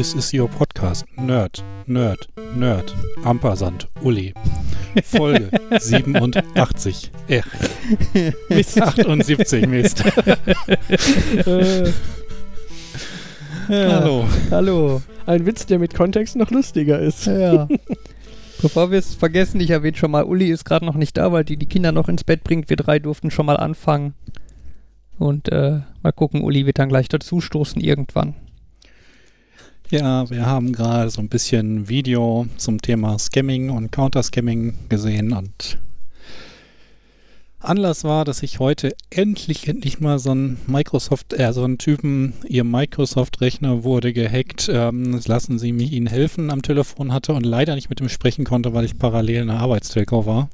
This is your podcast. Nerd, Nerd, Nerd. Ampersand, Uli. Folge 87. Äh, Mist, 78, Mist. Äh, Hallo. Hallo. Ein Witz, der mit Kontext noch lustiger ist. Ja. Bevor wir es vergessen, ich erwähne schon mal, Uli ist gerade noch nicht da, weil die die Kinder noch ins Bett bringt. Wir drei durften schon mal anfangen. Und äh, mal gucken, Uli wird dann gleich dazustoßen irgendwann. Ja, wir haben gerade so ein bisschen Video zum Thema Scamming und Counter-Scamming gesehen und Anlass war, dass ich heute endlich, endlich mal so ein Microsoft, äh, so einen Typen, ihr Microsoft-Rechner wurde gehackt, ähm, lassen Sie mich Ihnen helfen, am Telefon hatte und leider nicht mit ihm sprechen konnte, weil ich parallel in der Arbeitstelco war.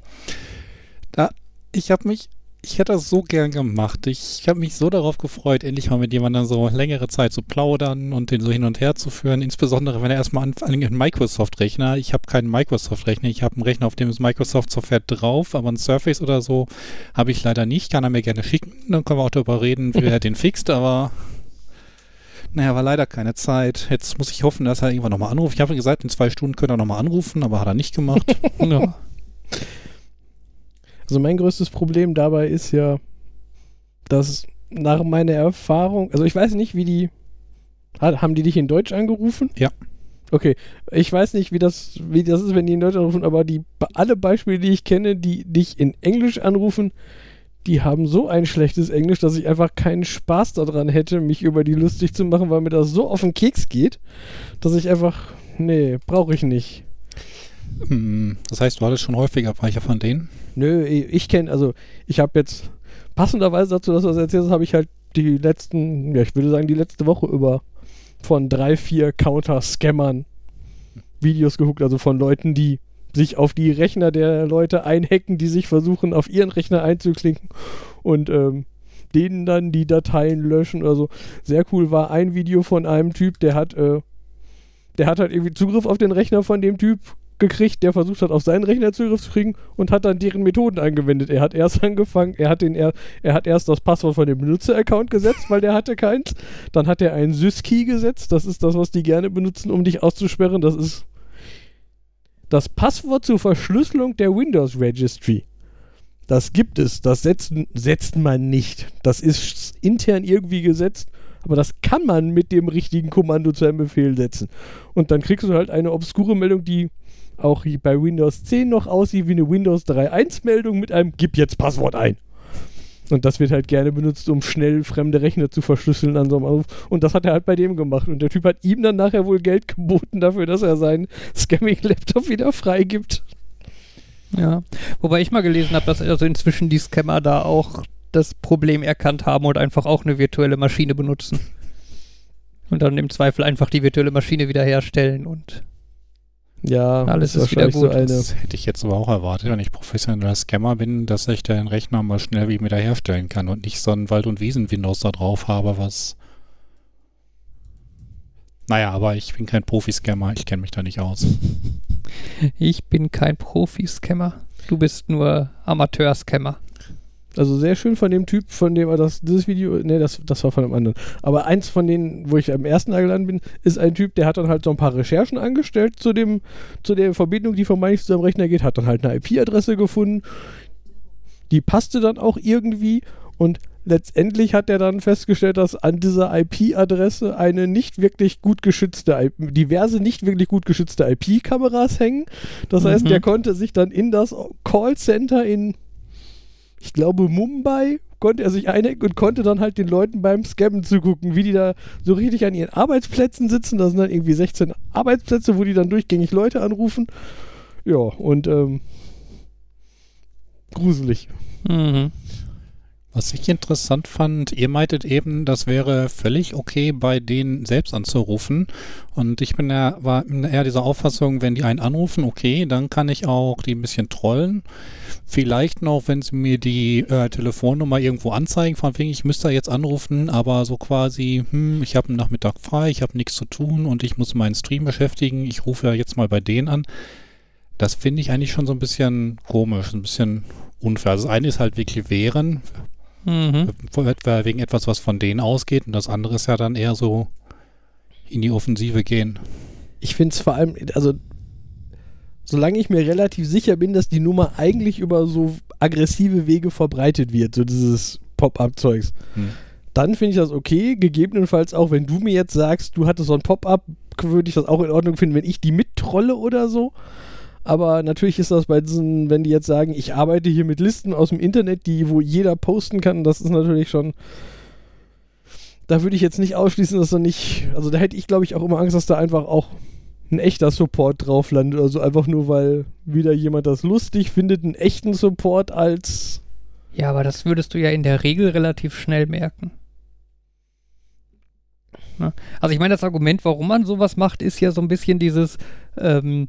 Da, ich habe mich, ich hätte das so gern gemacht. Ich habe mich so darauf gefreut, endlich mal mit jemandem so längere Zeit zu plaudern und den so hin und her zu führen. Insbesondere, wenn er erstmal anfängt, einen Microsoft-Rechner. Ich habe keinen Microsoft-Rechner. Ich habe einen Rechner, auf dem ist Microsoft-Software drauf, aber ein Surface oder so habe ich leider nicht. Kann er mir gerne schicken. Dann können wir auch darüber reden, wie er den fixt, aber naja, war leider keine Zeit. Jetzt muss ich hoffen, dass er irgendwann nochmal anruft. Ich habe gesagt, in zwei Stunden könnte er nochmal anrufen, aber hat er nicht gemacht. ja. Also mein größtes Problem dabei ist ja, dass nach meiner Erfahrung, also ich weiß nicht, wie die, haben die dich in Deutsch angerufen? Ja. Okay, ich weiß nicht, wie das, wie das ist, wenn die in Deutsch anrufen, aber die, alle Beispiele, die ich kenne, die dich in Englisch anrufen, die haben so ein schlechtes Englisch, dass ich einfach keinen Spaß daran hätte, mich über die lustig zu machen, weil mir das so auf den Keks geht, dass ich einfach, nee, brauche ich nicht. Hm, das heißt, du hattest schon häufiger welche von denen? Nö, ich kenne, also ich habe jetzt passenderweise dazu, dass du das erzählst, habe ich halt die letzten, ja, ich würde sagen, die letzte Woche über von drei, vier Counter-Scammern Videos geguckt, also von Leuten, die sich auf die Rechner der Leute einhacken, die sich versuchen, auf ihren Rechner einzuklinken und ähm, denen dann die Dateien löschen oder so. Sehr cool war ein Video von einem Typ, der hat, äh, der hat halt irgendwie Zugriff auf den Rechner von dem Typ gekriegt, der versucht hat, auf seinen Rechner Zugriff zu kriegen und hat dann deren Methoden angewendet. Er hat erst angefangen, er hat, den, er, er hat erst das Passwort von dem Benutzer-Account gesetzt, weil der hatte keins. Dann hat er einen Sys-Key gesetzt. Das ist das, was die gerne benutzen, um dich auszusperren. Das ist das Passwort zur Verschlüsselung der Windows Registry. Das gibt es. Das setzt, setzt man nicht. Das ist intern irgendwie gesetzt. Aber das kann man mit dem richtigen Kommando zu einem Befehl setzen. Und dann kriegst du halt eine obskure Meldung, die auch bei Windows 10 noch aussieht wie eine Windows 3.1 Meldung mit einem Gib jetzt Passwort ein. Und das wird halt gerne benutzt, um schnell fremde Rechner zu verschlüsseln an so einem Anruf. Und das hat er halt bei dem gemacht. Und der Typ hat ihm dann nachher wohl Geld geboten dafür, dass er seinen Scamming-Laptop wieder freigibt. Ja, wobei ich mal gelesen habe, dass also inzwischen die Scammer da auch das Problem erkannt haben und einfach auch eine virtuelle Maschine benutzen. Und dann im Zweifel einfach die virtuelle Maschine wiederherstellen und ja, alles ist wieder gut. So das hätte ich jetzt aber auch erwartet, wenn ich professioneller Scammer bin, dass ich den Rechner mal schnell wie wiederherstellen kann und nicht so ein Wald- und Wiesen-Windows da drauf habe, was. Naja, aber ich bin kein Profi-Scammer, ich kenne mich da nicht aus. Ich bin kein Profi-Scammer. Du bist nur Amateur-Scammer. Also sehr schön von dem Typ, von dem das dieses Video, ne, das, das war von einem anderen. Aber eins von denen, wo ich am ersten eingeladen bin, ist ein Typ, der hat dann halt so ein paar Recherchen angestellt zu dem, zu der Verbindung, die vermeintlich zu seinem Rechner geht, hat dann halt eine IP-Adresse gefunden. Die passte dann auch irgendwie und letztendlich hat er dann festgestellt, dass an dieser IP-Adresse eine nicht wirklich gut geschützte, diverse nicht wirklich gut geschützte IP-Kameras hängen. Das heißt, mhm. der konnte sich dann in das Callcenter in ich glaube, Mumbai konnte er sich einhacken und konnte dann halt den Leuten beim Scammen zugucken, wie die da so richtig an ihren Arbeitsplätzen sitzen. Da sind dann irgendwie 16 Arbeitsplätze, wo die dann durchgängig Leute anrufen. Ja, und ähm, gruselig. Mhm. Was ich interessant fand, ihr meintet eben, das wäre völlig okay, bei denen selbst anzurufen. Und ich bin ja, war eher dieser Auffassung, wenn die einen anrufen, okay, dann kann ich auch die ein bisschen trollen. Vielleicht noch, wenn sie mir die äh, Telefonnummer irgendwo anzeigen, von wegen, ich müsste jetzt anrufen, aber so quasi, hm, ich habe einen Nachmittag frei, ich habe nichts zu tun und ich muss meinen Stream beschäftigen, ich rufe ja jetzt mal bei denen an. Das finde ich eigentlich schon so ein bisschen komisch, ein bisschen unfair. Also das eine ist halt wirklich wehren, Mhm. Wegen etwas, was von denen ausgeht. Und das andere ist ja dann eher so, in die Offensive gehen. Ich finde es vor allem, also solange ich mir relativ sicher bin, dass die Nummer eigentlich über so aggressive Wege verbreitet wird, so dieses Pop-up-Zeugs, Hm. dann finde ich das okay. Gegebenenfalls auch, wenn du mir jetzt sagst, du hattest so ein Pop-up, würde ich das auch in Ordnung finden, wenn ich die mittrolle oder so. Aber natürlich ist das bei diesen, wenn die jetzt sagen, ich arbeite hier mit Listen aus dem Internet, die, wo jeder posten kann, das ist natürlich schon. Da würde ich jetzt nicht ausschließen, dass da nicht. Also da hätte ich, glaube ich, auch immer Angst, dass da einfach auch ein echter Support drauf landet. Also einfach nur, weil wieder jemand das lustig findet, einen echten Support als. Ja, aber das würdest du ja in der Regel relativ schnell merken. Ne? Also ich meine, das Argument, warum man sowas macht, ist ja so ein bisschen dieses, ähm,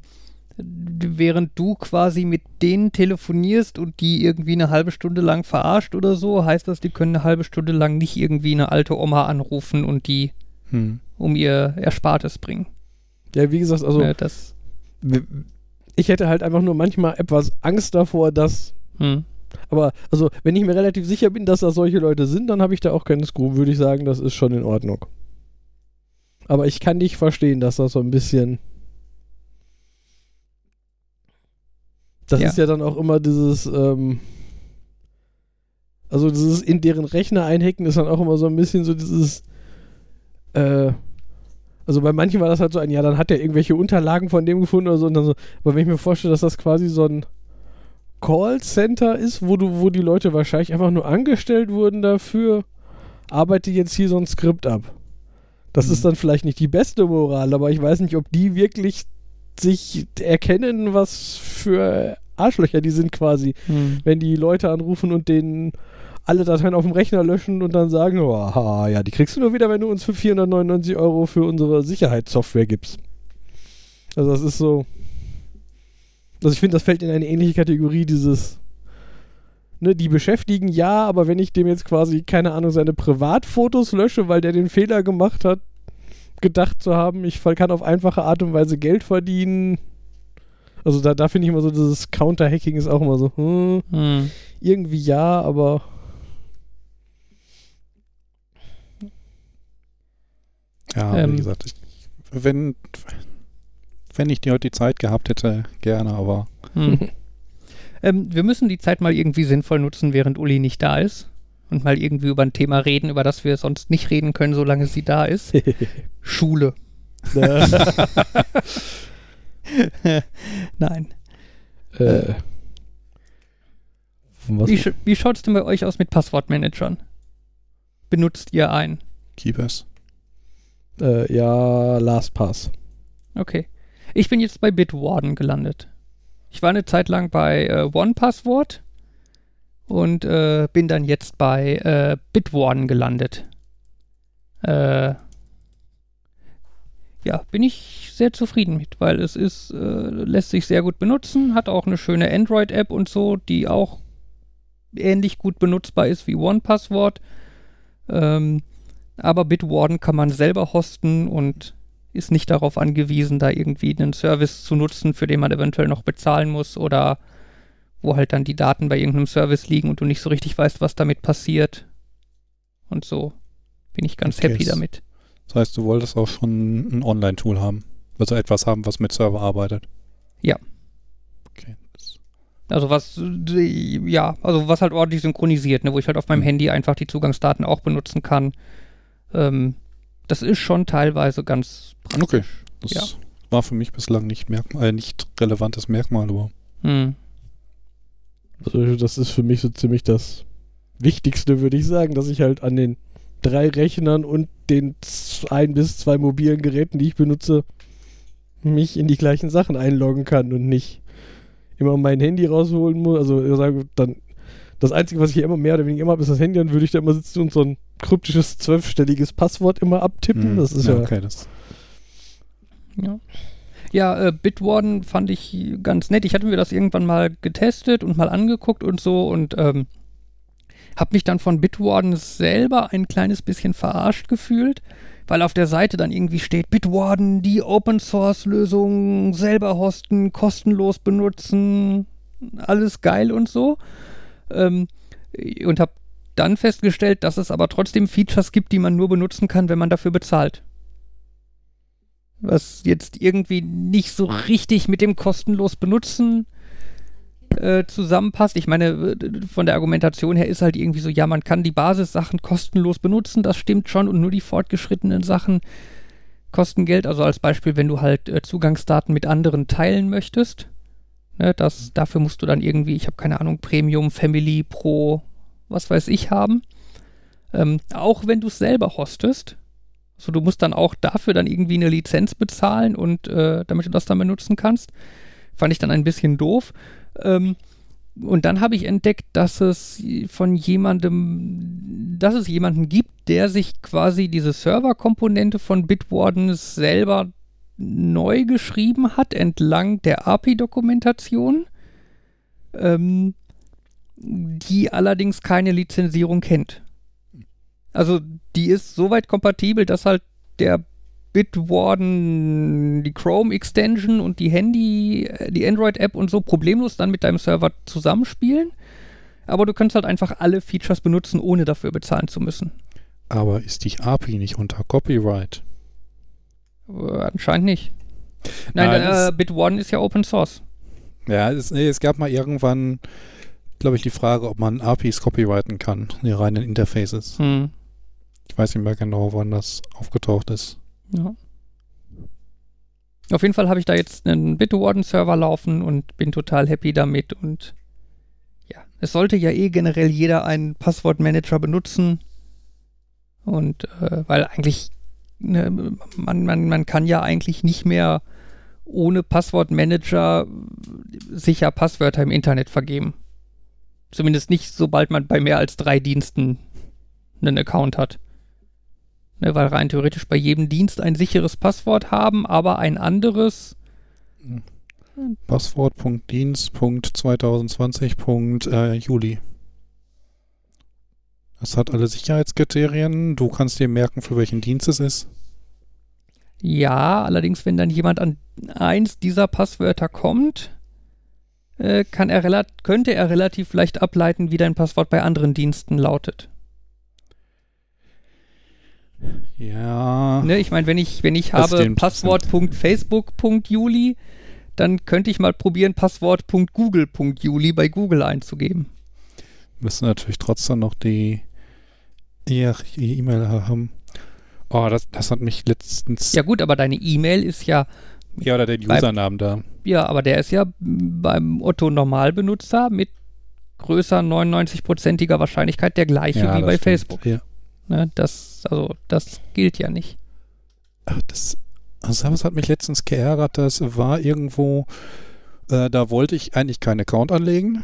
während du quasi mit denen telefonierst und die irgendwie eine halbe Stunde lang verarscht oder so, heißt das, die können eine halbe Stunde lang nicht irgendwie eine alte Oma anrufen und die Hm. um ihr Erspartes bringen. Ja, wie gesagt, also Ne, das, ich hätte halt einfach nur manchmal etwas Angst davor, dass hm. Aber, also, wenn ich mir relativ sicher bin, dass das solche Leute sind, dann habe ich da auch keine Skrupel. Würde ich sagen, das ist schon in Ordnung. Aber ich kann nicht verstehen, dass das so ein bisschen. Das Ja. ist ja dann auch immer dieses, ähm, also dieses in deren Rechner einhacken ist dann auch immer so ein bisschen so dieses, äh, also bei manchen war das halt so ein, ja, dann hat er irgendwelche Unterlagen von dem gefunden oder so und dann so, aber wenn ich mir vorstelle, dass das quasi so ein Callcenter ist, wo du, wo die Leute wahrscheinlich einfach nur angestellt wurden dafür, arbeite jetzt hier so ein Skript ab. Das Mhm. ist dann vielleicht nicht die beste Moral, aber ich weiß nicht, ob die wirklich sich erkennen, was für Arschlöcher die sind quasi, Hm. wenn die Leute anrufen und denen alle Dateien auf dem Rechner löschen und dann sagen, oh, aha, ja, die kriegst du nur wieder, wenn du uns für 499 Euro für unsere Sicherheitssoftware gibst. Also das ist so. Also ich finde, das fällt in eine ähnliche Kategorie dieses. Ne, die beschäftigen ja, aber wenn ich dem jetzt quasi, keine Ahnung, seine Privatfotos lösche, weil der den Fehler gemacht hat, gedacht zu haben, ich kann auf einfache Art und Weise Geld verdienen. Also da, da finde ich immer so, dieses Counter-Hacking ist auch immer so, hm, Hm. irgendwie ja, aber Ja, Ähm. wie gesagt, ich, wenn, wenn ich die heute die Zeit gehabt hätte, gerne, aber Hm. ähm, wir müssen die Zeit mal irgendwie sinnvoll nutzen, während Uli nicht da ist. Und mal irgendwie über ein Thema reden, über das wir sonst nicht reden können, solange sie da ist. Schule. Nein. äh, was, Wie, sch wie schaut es denn bei euch aus mit Passwortmanagern? Benutzt ihr einen? Keepers. äh, ja, LastPass. Okay. Ich bin jetzt bei Bitwarden gelandet. Ich war eine Zeit lang bei äh, OnePassword und äh, bin dann jetzt bei äh, Bitwarden gelandet. Äh, ja, bin ich sehr zufrieden mit, weil es ist, äh, lässt sich sehr gut benutzen, hat auch eine schöne Android-App und so, die auch ähnlich gut benutzbar ist wie OnePassword. Ähm, aber Bitwarden kann man selber hosten und ist nicht darauf angewiesen, da irgendwie einen Service zu nutzen, für den man eventuell noch bezahlen muss oder wo halt dann die Daten bei irgendeinem Service liegen und du nicht so richtig weißt, was damit passiert. Und so bin ich ganz Okay, happy damit. Das heißt, du wolltest auch schon ein Online-Tool haben. Also etwas haben, was mit Server arbeitet. Ja. Okay. Also was, ja, also was halt ordentlich synchronisiert, ne, wo ich halt auf meinem Mhm. Handy einfach die Zugangsdaten auch benutzen kann. Ähm, das ist schon teilweise ganz okay. praktisch. Das Ja. war für mich bislang nicht, Merkmal, äh, nicht relevantes Merkmal, aber Hm. Also das ist für mich so ziemlich das Wichtigste, würde ich sagen, dass ich halt an den drei Rechnern und den ein bis zwei mobilen Geräten, die ich benutze, mich in die gleichen Sachen einloggen kann und nicht immer mein Handy rausholen muss. Also ich sage dann, das Einzige, was ich hier immer mehr oder weniger immer habe, ist das Handy, dann würde ich da immer sitzen und so ein kryptisches zwölfstelliges Passwort immer abtippen. hm, Das ist ja, okay. Das, Ja. Ja, äh, Bitwarden fand ich ganz nett. Ich hatte mir das irgendwann mal getestet und mal angeguckt und so und ähm, habe mich dann von Bitwarden selber ein kleines bisschen verarscht gefühlt, weil auf der Seite dann irgendwie steht, Bitwarden, die Open Source Lösung selber hosten, kostenlos benutzen, alles geil und so. Ähm, und habe dann festgestellt, dass es aber trotzdem Features gibt, die man nur benutzen kann, wenn man dafür bezahlt. Was jetzt irgendwie nicht so richtig mit dem kostenlos benutzen äh, zusammenpasst. Ich meine, von der Argumentation her ist halt irgendwie so, ja, man kann die Basissachen kostenlos benutzen, das stimmt schon, und nur die fortgeschrittenen Sachen kosten Geld. Also als Beispiel, wenn du halt äh, Zugangsdaten mit anderen teilen möchtest. Ne, das, dafür musst du dann irgendwie, ich habe keine Ahnung, Premium, Family, Pro, was weiß ich haben. Ähm, auch wenn du es selber hostest. Also du musst dann auch dafür dann irgendwie eine Lizenz bezahlen und äh, damit du das dann benutzen kannst. Fand ich dann ein bisschen doof. Ähm, und dann habe ich entdeckt, dass es von jemandem, dass es jemanden gibt, der sich quasi diese Serverkomponente von Bitwarden selber neu geschrieben hat, entlang der API-Dokumentation, ähm, die allerdings keine Lizenzierung kennt. Also die ist soweit kompatibel, dass halt der Bitwarden, die Chrome Extension und die Handy, äh, die Android App und so problemlos dann mit deinem Server zusammenspielen. Aber du kannst halt einfach alle Features benutzen, ohne dafür bezahlen zu müssen. Aber ist die API nicht unter Copyright? Äh, anscheinend nicht. Nein, Nein äh, Bitwarden ist ja Open Source. Ja, es, nee, es gab mal irgendwann, glaube ich, die Frage, ob man APIs copyrighten kann, die reinen Interfaces. Hm. Ich weiß nicht mehr genau, wann das aufgetaucht ist. Ja. Auf jeden Fall habe ich da jetzt einen Bitwarden-Server laufen und bin total happy damit. Und ja, es sollte ja eh generell jeder einen Passwortmanager benutzen. Und äh, weil eigentlich, ne, man, man, man kann ja eigentlich nicht mehr ohne Passwortmanager sicher Passwörter im Internet vergeben. Zumindest nicht, sobald man bei mehr als drei Diensten einen Account hat. Ne, weil rein theoretisch bei jedem Dienst ein sicheres Passwort haben, aber ein anderes. Passwort.dienst.2020.juli. Äh, das hat alle Sicherheitskriterien. Du kannst dir merken, für welchen Dienst es ist. Ja, allerdings, wenn dann jemand an eins dieser Passwörter kommt, äh, kann er könnte er relativ leicht ableiten, wie dein Passwort bei anderen Diensten lautet. Ja. Ne, ich meine, wenn ich, wenn ich habe Passwort.facebook.juli, dann könnte ich mal probieren, Passwort.google.juli bei Google einzugeben. Müssen natürlich trotzdem noch die E-Mail haben. Oh, das, das hat mich letztens. Ja, gut, aber deine E-Mail ist ja. Ja, oder der Usernamen da. Ja, aber der ist ja beim Otto-Normalbenutzer mit größer 99-prozentiger Wahrscheinlichkeit der gleiche ja, wie bei stimmt. Facebook. Ja. Ne, das, also, das gilt ja nicht. Ach, das, also das hat mich letztens geärgert. Das war irgendwo, äh, da wollte ich eigentlich keinen Account anlegen.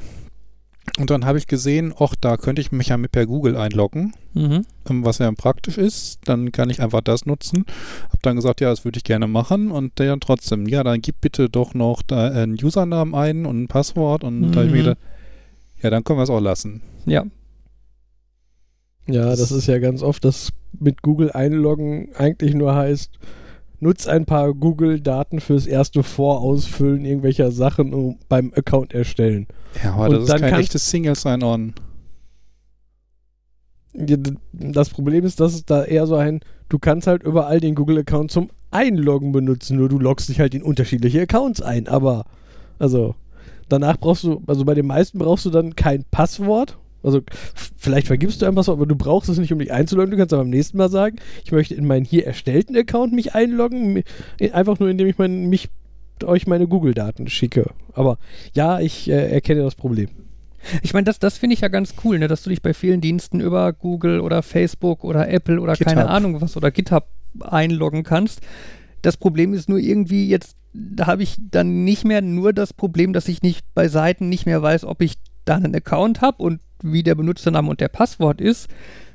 Und dann habe ich gesehen, ach, da könnte ich mich ja mit per Google einloggen, Mhm. ähm, was ja praktisch ist. Dann kann ich einfach das nutzen. Hab dann gesagt, ja, das würde ich gerne machen. Und der dann trotzdem, ja, dann gib bitte doch noch da einen Usernamen ein und ein Passwort. Und da habe ich mir Mhm. gedacht, ja, dann können wir es auch lassen. Ja. Ja, das ist ja ganz oft, dass mit Google einloggen eigentlich nur heißt, nutz ein paar Google-Daten fürs erste Vorausfüllen irgendwelcher Sachen um, beim Account erstellen. Ja, aber Und das ist dann kein echtes Single Sign-On. Das Problem ist, dass es da eher so ein, du kannst halt überall den Google-Account zum Einloggen benutzen, nur du loggst dich halt in unterschiedliche Accounts ein, aber also danach brauchst du, also bei den meisten brauchst du dann kein Passwort. Also vielleicht vergibst du ein Passwort, aber du brauchst es nicht, um dich einzuloggen. Du kannst aber beim nächsten Mal sagen, ich möchte in meinen hier erstellten Account mich einloggen, einfach nur indem ich mein, mich euch meine Google-Daten schicke. Aber ja, ich äh, erkenne das Problem. Ich meine, das, das finde ich ja ganz cool, ne, dass du dich bei vielen Diensten über Google oder Facebook oder Apple oder keine GitHub. Ahnung was oder GitHub einloggen kannst. Das Problem ist nur irgendwie jetzt, habe ich dann nicht mehr nur das Problem, dass ich nicht bei Seiten nicht mehr weiß, ob ich da einen Account habe und wie der Benutzername und der Passwort ist,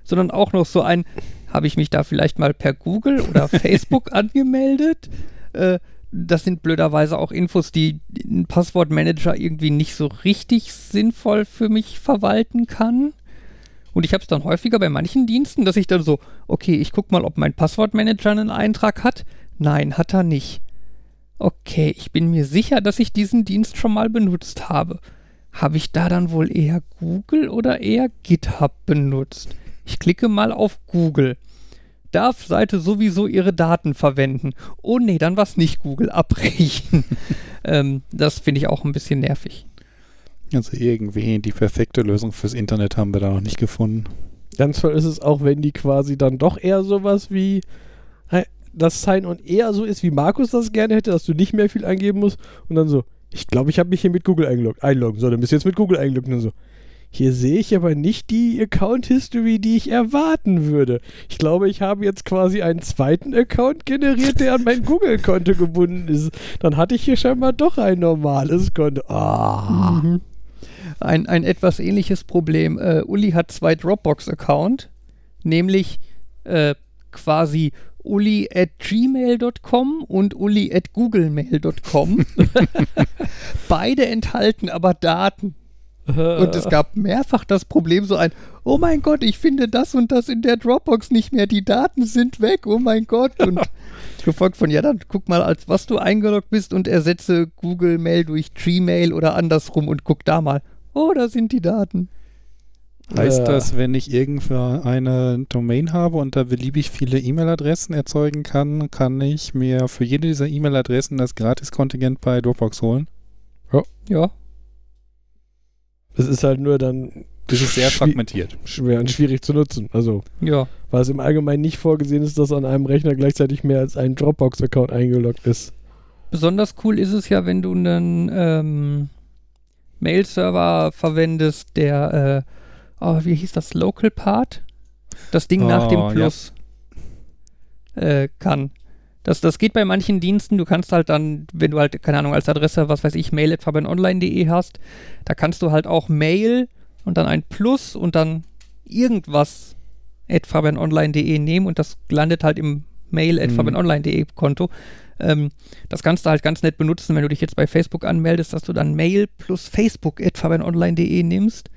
sondern auch noch so ein, habe ich mich da vielleicht mal per Google oder Facebook angemeldet? Äh, das sind blöderweise auch Infos, die ein Passwortmanager irgendwie nicht so richtig sinnvoll für mich verwalten kann. Und ich habe es dann häufiger bei manchen Diensten, dass ich dann so, okay, ich gucke mal, ob mein Passwortmanager einen Eintrag hat. Nein, hat er nicht. Okay, ich bin mir sicher, dass ich diesen Dienst schon mal benutzt habe. Habe ich da dann wohl eher Google oder eher GitHub benutzt? Ich klicke mal auf Google. darf Seite sowieso ihre Daten verwenden. Oh nee, dann was nicht Google abbrechen. ähm, das finde ich auch ein bisschen nervig. Also irgendwie die perfekte Lösung fürs Internet haben wir da noch nicht gefunden. Ganz toll ist es auch, wenn die quasi dann doch eher sowas wie das Sign-on eher so ist, wie Markus das gerne hätte, dass du nicht mehr viel eingeben musst und dann so, ich glaube, ich habe mich hier mit Google eingeloggt. Einloggen. So, dann bist du jetzt mit Google eingeloggt und so. Hier sehe ich aber nicht die Account History, die ich erwarten würde. Ich glaube, ich habe jetzt quasi einen zweiten Account generiert, der an mein Google-Konto gebunden ist. Dann hatte ich hier scheinbar doch ein normales Konto. Ah. Mhm. Ein, ein etwas ähnliches Problem. Äh, Uli hat zwei Dropbox-Account, nämlich äh, quasi uli at gmail.com und uli at googlemail.com. Beide enthalten aber Daten. Und es gab mehrfach das Problem, so ein, oh mein Gott, ich finde das und das in der Dropbox nicht mehr, die Daten sind weg, oh mein Gott. Und gefolgt von, ja, dann guck mal, als was du eingeloggt bist und ersetze Google Mail durch Gmail oder andersrum und guck da mal. Oh, da sind die Daten. Heißt Ja. das, wenn ich irgendwo eine Domain habe und da beliebig viele E-Mail-Adressen erzeugen kann, kann ich mir für jede dieser E-Mail-Adressen das Gratis-Kontingent bei Dropbox holen? Ja. Es ist halt nur dann Das ist sehr fragmentiert. schwer und schwierig zu nutzen. Also, Ja. weil es im Allgemeinen nicht vorgesehen ist, dass an einem Rechner gleichzeitig mehr als ein Dropbox-Account eingeloggt ist. Besonders cool ist es ja, wenn du einen ähm, Mail-Server verwendest, der, äh, oh, wie hieß das, Local Part? Das Ding nach Oh, dem ja. Plus äh, kann. Das, das geht bei manchen Diensten. Du kannst halt dann, wenn du halt, keine Ahnung, als Adresse, was weiß ich, mail.fabianonline.de hast, da kannst du halt auch Mail und dann ein Plus und dann irgendwas at fabianonline.de nehmen und das landet halt im mail at Mhm. fabianonline.de Konto. Ähm, das kannst du halt ganz nett benutzen, wenn du dich jetzt bei Facebook anmeldest, dass du dann Mail plus Facebook at fabianonline.de nimmst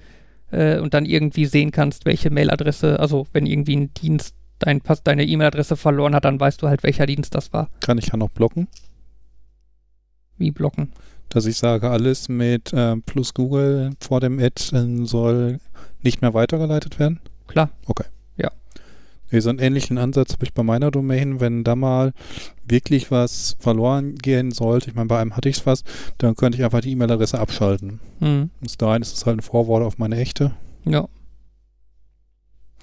äh, und dann irgendwie sehen kannst, welche Mailadresse, also wenn irgendwie ein Dienst dein, deine E-Mail-Adresse verloren hat, dann weißt du halt, welcher Dienst das war. Kann ich ja noch blocken, Wie blocken. dass ich sage, alles mit äh, plus Google vor dem Ad äh, soll nicht mehr weitergeleitet werden? Klar. Nee, So einen ähnlichen Ansatz habe ich bei meiner Domain, wenn da mal wirklich was verloren gehen sollte, ich meine, bei einem hatte ich es fast, dann könnte ich einfach die E-Mail-Adresse abschalten. Hm. Bis dahin ist es halt ein Forward auf meine echte. Ja.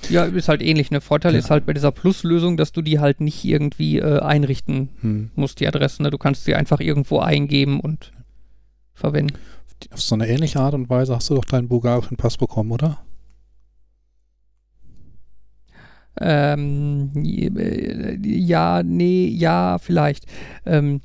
Ja, ist halt ähnlich. Ne? Vorteil Ja. ist halt bei dieser Plus-Lösung, dass du die halt nicht irgendwie äh, einrichten Hm. musst, die Adressen. Ne? Du kannst sie einfach irgendwo eingeben und verwenden. Auf so eine ähnliche Art und Weise hast du doch deinen bulgarischen Pass bekommen, oder? Ähm, äh, ja, nee, ja, vielleicht. Ähm,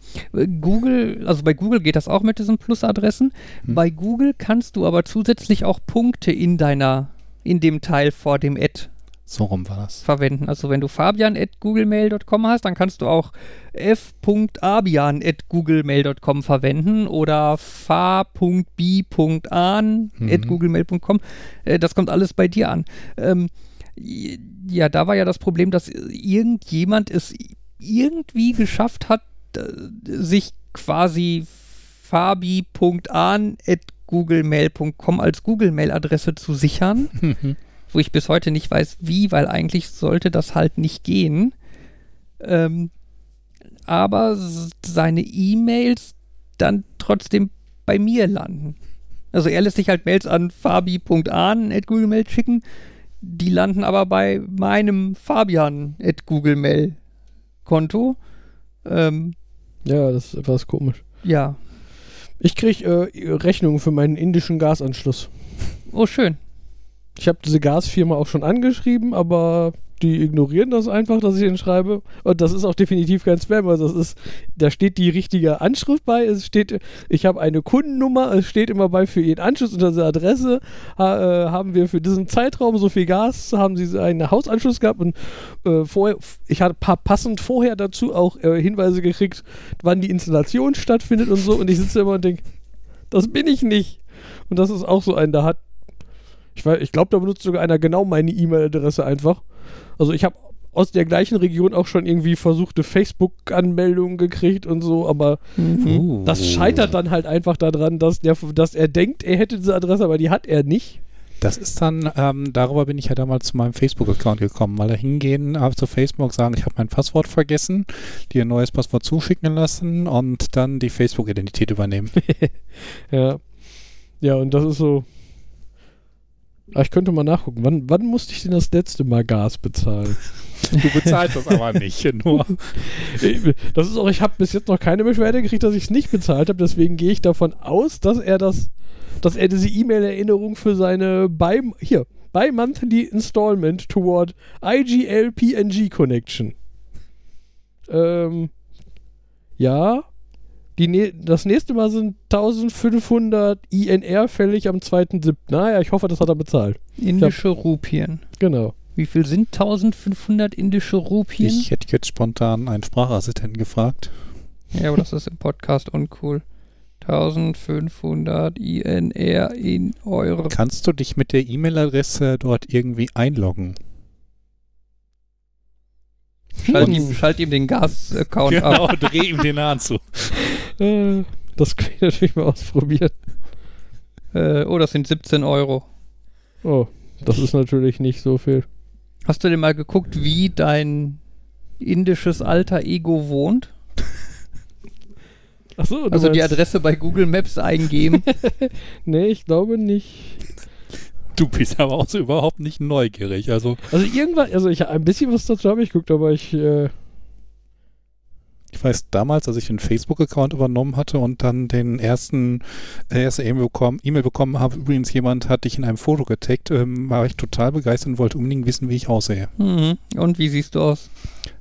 Google, also bei Google geht das auch mit diesen Plus-Adressen. Hm. Bei Google kannst du aber zusätzlich auch Punkte in deiner, in dem Teil vor dem Ad So rum war das. verwenden. Also wenn du fabian at googlemail.com hast, dann kannst du auch f.abian at googlemail.com verwenden oder fa.b.an at Mhm. googlemail.com. Äh, das kommt alles bei dir an. Ähm, ja, da war ja das Problem, dass irgendjemand es irgendwie geschafft hat, äh, sich quasi fabi.an at googlemail.com als Google-Mail-Adresse zu sichern wo ich bis heute nicht weiß, wie, weil eigentlich sollte das halt nicht gehen. Ähm, aber seine E-Mails dann trotzdem bei mir landen. Also er lässt sich halt Mails an fabi.ahn.googlemail schicken, die landen aber bei meinem Fabian.googlemail-Konto. Ähm, Ja, das ist etwas komisch. ja. Ich kriege äh, Rechnungen für meinen indischen Gasanschluss. Oh, schön. Ich habe diese Gasfirma auch schon angeschrieben, aber die ignorieren das einfach, dass ich ihnen schreibe. Und das ist auch definitiv kein Spam. Also das ist, da steht die richtige Anschrift bei. Es steht, ich habe eine Kundennummer. Es steht immer bei für Ihren Anschluss unter dieser Adresse ha, äh, haben wir für diesen Zeitraum so viel Gas, haben Sie einen Hausanschluss gehabt und äh, vorher, ich hatte pa passend vorher dazu auch äh, Hinweise gekriegt, wann die Installation stattfindet und so. Und ich sitze immer und denke, das bin ich nicht. Und das ist auch so ein, da hat ich, ich glaube, da benutzt sogar einer genau meine E-Mail-Adresse einfach. Also ich habe aus der gleichen Region auch schon irgendwie versuchte Facebook-Anmeldungen gekriegt und so, aber Mhm. Uh. das scheitert dann halt einfach daran, dass, der, dass er denkt, er hätte diese Adresse, aber die hat er nicht. Das ist dann, ähm, darüber bin ich ja damals zu meinem Facebook-Account gekommen, weil da hingehen, äh, zu Facebook sagen, ich habe mein Passwort vergessen, dir ein neues Passwort zuschicken lassen und dann die Facebook-Identität übernehmen. Ja. Ja, und das ist so. Ah, ich könnte mal nachgucken. Wann, wann musste ich denn das letzte Mal Gas bezahlen? Du bezahlst das aber nicht, nur. Das ist auch, ich habe bis jetzt noch keine Beschwerde gekriegt, dass ich es nicht bezahlt habe. Deswegen gehe ich davon aus, dass er das, dass er diese E-Mail-Erinnerung für seine bi hier bi-monthly installment toward IGL PNG Connection. Ähm, ja. Die ne das nächste Mal sind 1500 INR fällig am 2.7. Naja, ich hoffe, das hat er bezahlt. Indische Rupien. Genau. Wie viel sind 1500 indische Rupien? Ich hätte jetzt spontan einen Sprachassistenten gefragt. Ja, aber das ist im Podcast uncool. 1500 INR in Euro. Kannst du dich mit der E-Mail-Adresse dort irgendwie einloggen? Schalt, Hm. ihm, schalt ihm den Gas-Account ab. Genau, dreh ihm den Hahn zu. Äh, das kann ich natürlich mal ausprobieren. Äh, oh, das sind 17 Euro. Oh, das ist natürlich nicht so viel. Hast du denn mal geguckt, wie dein indisches alter Ego wohnt? Achso, Also die Adresse bei Google Maps eingeben. Nee, ich glaube nicht. Du bist aber auch so überhaupt nicht neugierig. Also, Also irgendwann, also ich ein bisschen was dazu habe ich geguckt, aber ich, äh, ich weiß damals, als ich den Facebook-Account übernommen hatte und dann den ersten, äh, erste E-Mail bekommen, bekommen habe, übrigens jemand hat dich in einem Foto getaggt, ähm, war ich total begeistert und wollte unbedingt wissen, wie ich aussehe. mhm. Und wie siehst du aus?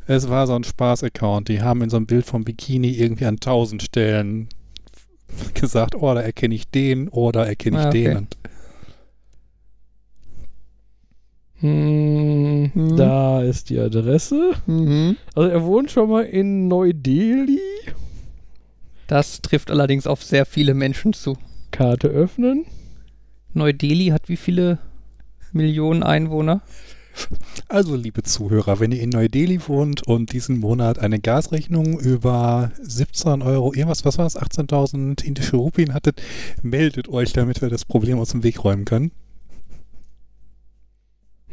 Es war so ein Spaß-Account. Die haben in so einem Bild vom Bikini irgendwie an tausend Stellen gesagt, oh, da erkenne ich den, oh, da erkenne ich Ah, okay. den. Und hm, Mhm. da ist die Adresse. Mhm. Also er wohnt schon mal in Neu-Delhi. Das trifft allerdings auf sehr viele Menschen zu. Karte öffnen. Neu-Delhi hat wie viele Millionen Einwohner? Also, liebe Zuhörer, wenn ihr in Neu-Delhi wohnt und diesen Monat eine Gasrechnung über 17 Euro, irgendwas, was war es, 18.000 indische Rupien hattet, meldet euch, damit wir das Problem aus dem Weg räumen können.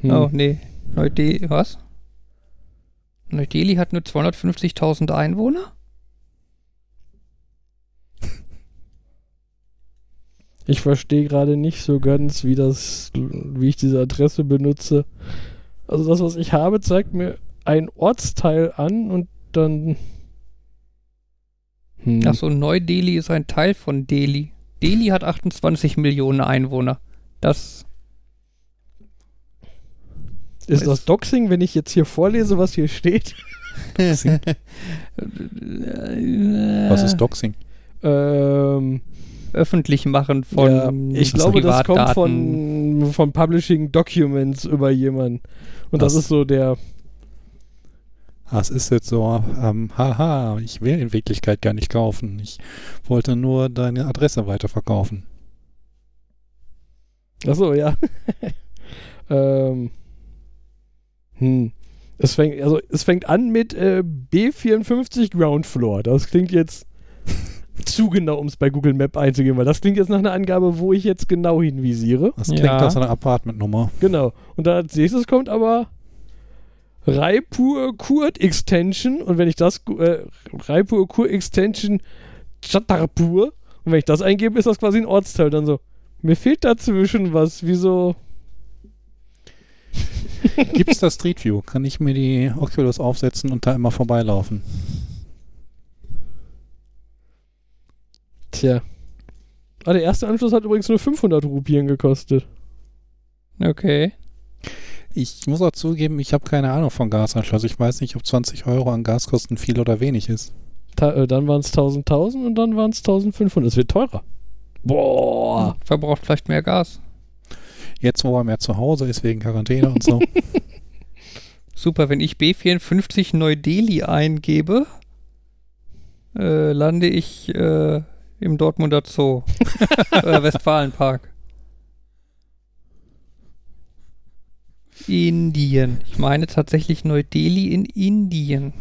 Hm. Oh, nee. Neu-Delhi, was? Neu-Delhi hat nur 250.000 Einwohner? Ich verstehe gerade nicht so ganz, wie das, wie ich diese Adresse benutze. Also das, was ich habe, zeigt mir ein Ortsteil an und dann. Hm. Achso, Neu-Delhi ist ein Teil von Delhi. Delhi hat 28 Millionen Einwohner. Das. Ist das Doxing, wenn ich jetzt hier vorlese, was hier steht? Was Was ist Doxing? Ähm, Öffentlich machen von. ja, ich glaube, das kommt von, von Publishing Documents über jemanden. Und das Was? ist so der. Das ist jetzt so, ähm, haha, ich will in Wirklichkeit gar nicht kaufen. Ich wollte nur deine Adresse weiterverkaufen. Achso, ja. ähm, hm. Es fängt, also, es fängt an mit äh, B54 Ground Floor. Das klingt jetzt zu genau, um es bei Google Map einzugeben, weil das klingt jetzt nach einer Angabe, wo ich jetzt genau hinvisiere. Das klingt Ja. nach so einer Apartmentnummer. Genau. Und dann als nächstes kommt aber Raipur Kurt Extension. Und wenn ich das, äh, Raipur Kur Extension Chhatarpur. Und wenn ich das eingebe, ist das quasi ein Ortsteil. Dann so, mir fehlt dazwischen was. Wieso? Gibt es da Street View? Kann ich mir die Oculus aufsetzen und da immer vorbeilaufen? Tja. Ah, der erste Anschluss hat übrigens nur 500 Rupien gekostet. Okay. Ich muss auch zugeben, ich habe keine Ahnung von Gasanschluss. Ich weiß nicht, ob 20 Euro an Gaskosten viel oder wenig ist. Ta äh, dann waren es 1000, 1000 und dann waren es 1500. Es wird teurer. Boah. Verbraucht vielleicht mehr Gas. Jetzt, wo er mehr zu Hause ist wegen Quarantäne und so. Super, wenn ich B54 Neu-Delhi eingebe, äh, lande ich äh, im Dortmunder Zoo. äh, Westfalenpark. Indien. Ich meine tatsächlich Neu-Delhi in Indien.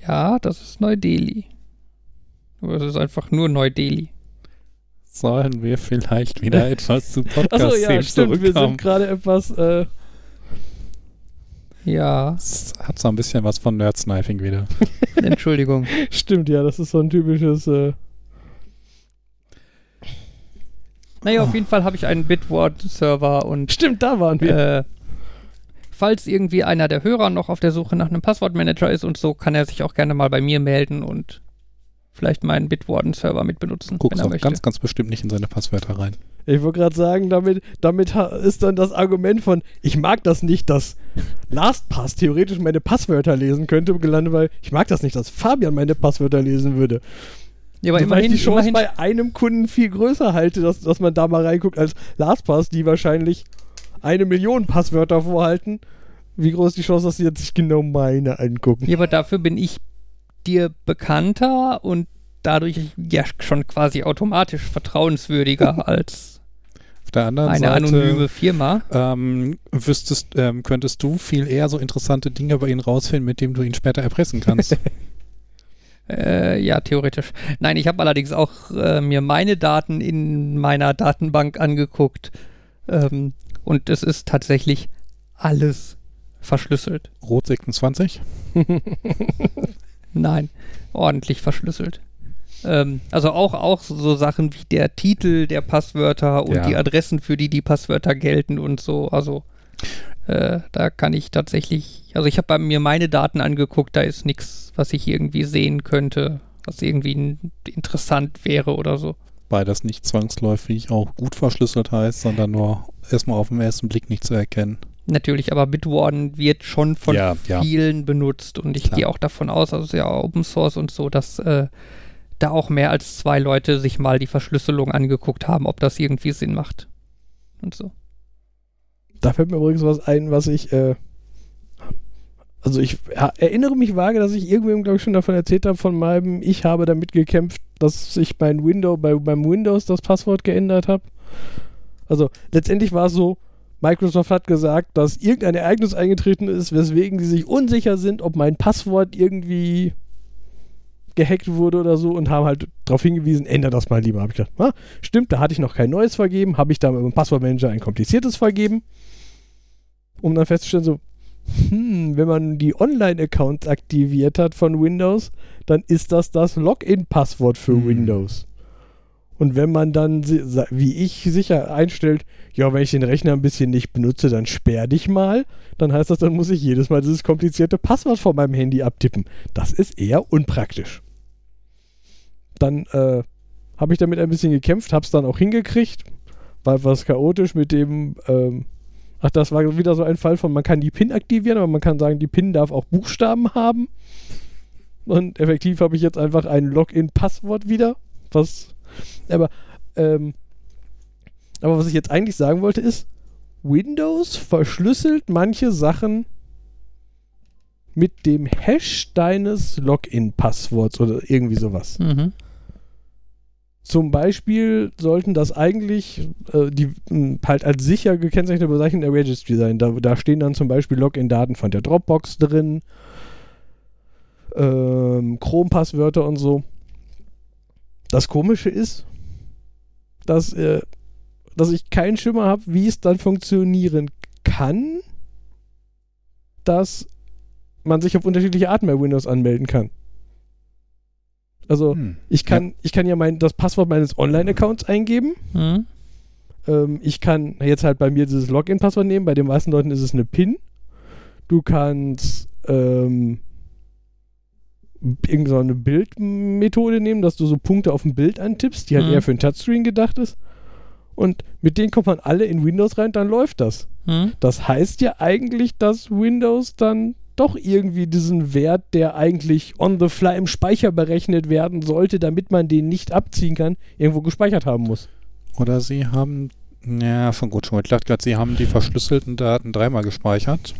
Ja, das ist Neu-Delhi. Aber es ist einfach nur Neu-Delhi. Sollen wir vielleicht wieder etwas zu podcast Achso, ja, stimmt. Wir sind gerade etwas. Äh, Ja, Es hat so ein bisschen was von Nerd-Sniping wieder. Entschuldigung. stimmt, ja, das ist so ein typisches. Äh, Naja, auf jeden Fall habe ich einen Bitward-Server und stimmt, da waren wir. äh, falls irgendwie einer der Hörer noch auf der Suche nach einem Passwortmanager ist und so, kann er sich auch gerne mal bei mir melden und vielleicht meinen Bitwarden-Server mitbenutzen, Guckst wenn er auch möchte. ganz, ganz bestimmt nicht in seine Passwörter rein. Ich wollte gerade sagen, damit, damit ist dann das Argument von, ich mag das nicht, dass LastPass theoretisch meine Passwörter lesen könnte, gelandet, weil ich mag das nicht, dass Fabian meine Passwörter lesen würde. ja, aber weil immerhin, ich die Chance immerhin bei einem Kunden viel größer halte, dass, dass man da mal reinguckt als LastPass, die wahrscheinlich eine Million Passwörter vorhalten. Wie groß ist die Chance, dass sie jetzt sich genau meine angucken? Ja, aber dafür bin ich dir bekannter und dadurch ja schon quasi automatisch vertrauenswürdiger als Auf der anderen eine Seite anonyme Firma. ähm, wüsstest, ähm, könntest du viel eher so interessante Dinge über ihn rausfinden, mit denen du ihn später erpressen kannst. Äh, ja, theoretisch. Nein, ich habe allerdings auch äh, mir meine Daten in meiner Datenbank angeguckt. Ähm, und es ist tatsächlich alles verschlüsselt. Rot 26? Nein, ordentlich verschlüsselt. Ähm, also auch, auch so Sachen wie der Titel der Passwörter und Ja. die Adressen, für die die Passwörter gelten und so. Also äh, da kann ich tatsächlich, also ich habe bei mir meine Daten angeguckt, da ist nichts, was ich irgendwie sehen könnte, was irgendwie interessant wäre oder so. Weil das nicht zwangsläufig auch gut verschlüsselt heißt, sondern nur erstmal auf den ersten Blick nicht zu erkennen. Natürlich, aber Bitwarden wird schon von Ja, ja. vielen benutzt und ich Klar. gehe auch davon aus, also ja Open Source und so, dass äh, da auch mehr als zwei Leute sich mal die Verschlüsselung angeguckt haben, ob das irgendwie Sinn macht. Und so. Da fällt mir übrigens was ein, was ich. Äh, also ich ja, erinnere mich vage, dass ich irgendwem, glaube ich, schon davon erzählt habe, von meinem, ich habe damit gekämpft, dass ich mein Window, bei, beim Windows das Passwort geändert habe. Also letztendlich war es so, Microsoft hat gesagt, dass irgendein Ereignis eingetreten ist, weswegen sie sich unsicher sind, ob mein Passwort irgendwie gehackt wurde oder so und haben halt darauf hingewiesen, änder das mal lieber. Habe ich gedacht, ah, stimmt, da hatte ich noch kein neues vergeben, habe ich da mit dem Passwortmanager ein kompliziertes vergeben, um dann festzustellen, so, hm, wenn man die Online-Accounts aktiviert hat von Windows, dann ist das das Login-Passwort für Hm. Windows. Und wenn man dann, wie ich, sicher einstellt, ja, wenn ich den Rechner ein bisschen nicht benutze, dann sperr dich mal, dann heißt das, dann muss ich jedes Mal dieses komplizierte Passwort von meinem Handy abtippen. Das ist eher unpraktisch. Dann äh, habe ich damit ein bisschen gekämpft, habe es dann auch hingekriegt, war etwas chaotisch mit dem, ähm, ach, das war wieder so ein Fall von, man kann die PIN aktivieren, aber man kann sagen, die PIN darf auch Buchstaben haben. Und effektiv habe ich jetzt einfach ein Login-Passwort wieder, was, aber, ähm, aber was ich jetzt eigentlich sagen wollte ist, Windows verschlüsselt manche Sachen mit dem Hash deines Login-Passworts oder irgendwie sowas. Mhm. Zum Beispiel sollten das eigentlich äh, die mh, halt als sicher gekennzeichnete Bezeichnung der Registry sein. Da, da stehen dann zum Beispiel Login-Daten von der Dropbox drin, ähm, Chrome-Passwörter und so. Das Komische ist, dass, äh, dass ich keinen Schimmer habe, wie es dann funktionieren kann, dass man sich auf unterschiedliche Arten bei Windows anmelden kann. Also Hm. ich kann, ich kann ja mein, das Passwort meines Online-Accounts eingeben. Mhm. Ähm, ich kann jetzt halt bei mir dieses Login-Passwort nehmen. Bei den meisten Leuten ist es eine PIN. Du kannst ähm, irgendeine so eine Bildmethode nehmen, dass du so Punkte auf dem Bild antippst, die halt Mhm. eher für ein Touchscreen gedacht ist. Und mit denen kommt man alle in Windows rein, dann läuft das. Mhm. Das heißt ja eigentlich, dass Windows dann doch irgendwie diesen Wert, der eigentlich on the fly im Speicher berechnet werden sollte, damit man den nicht abziehen kann, irgendwo gespeichert haben muss. Oder sie haben, ja, schon gut, schon gut. Ich dachte gerade, sie haben die verschlüsselten Daten dreimal gespeichert.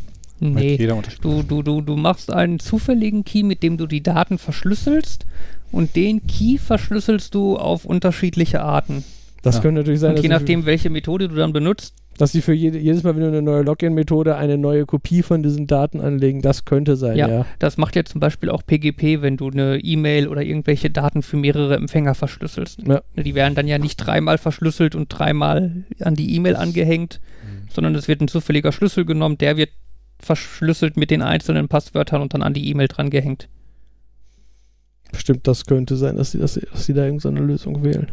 Nee. Du, du, du, du machst einen zufälligen Key, mit dem du die Daten verschlüsselst und den Key verschlüsselst du auf unterschiedliche Arten. Das Ja. könnte natürlich sein, Und je nachdem, welche Methode du dann benutzt, Dass sie für jede, jedes Mal, wenn du eine neue Login-Methode eine neue Kopie von diesen Daten anlegen, das könnte sein, ja. Ja, das macht ja zum Beispiel auch PGP, wenn du eine E-Mail oder irgendwelche Daten für mehrere Empfänger verschlüsselst. Ja. Die werden dann ja nicht dreimal verschlüsselt und dreimal an die E-Mail angehängt, sondern es wird ein zufälliger Schlüssel genommen, der wird verschlüsselt mit den einzelnen Passwörtern und dann an die E-Mail dran gehängt. Bestimmt, das könnte sein, dass sie, dass sie, dass sie da irgendeine Lösung wählen.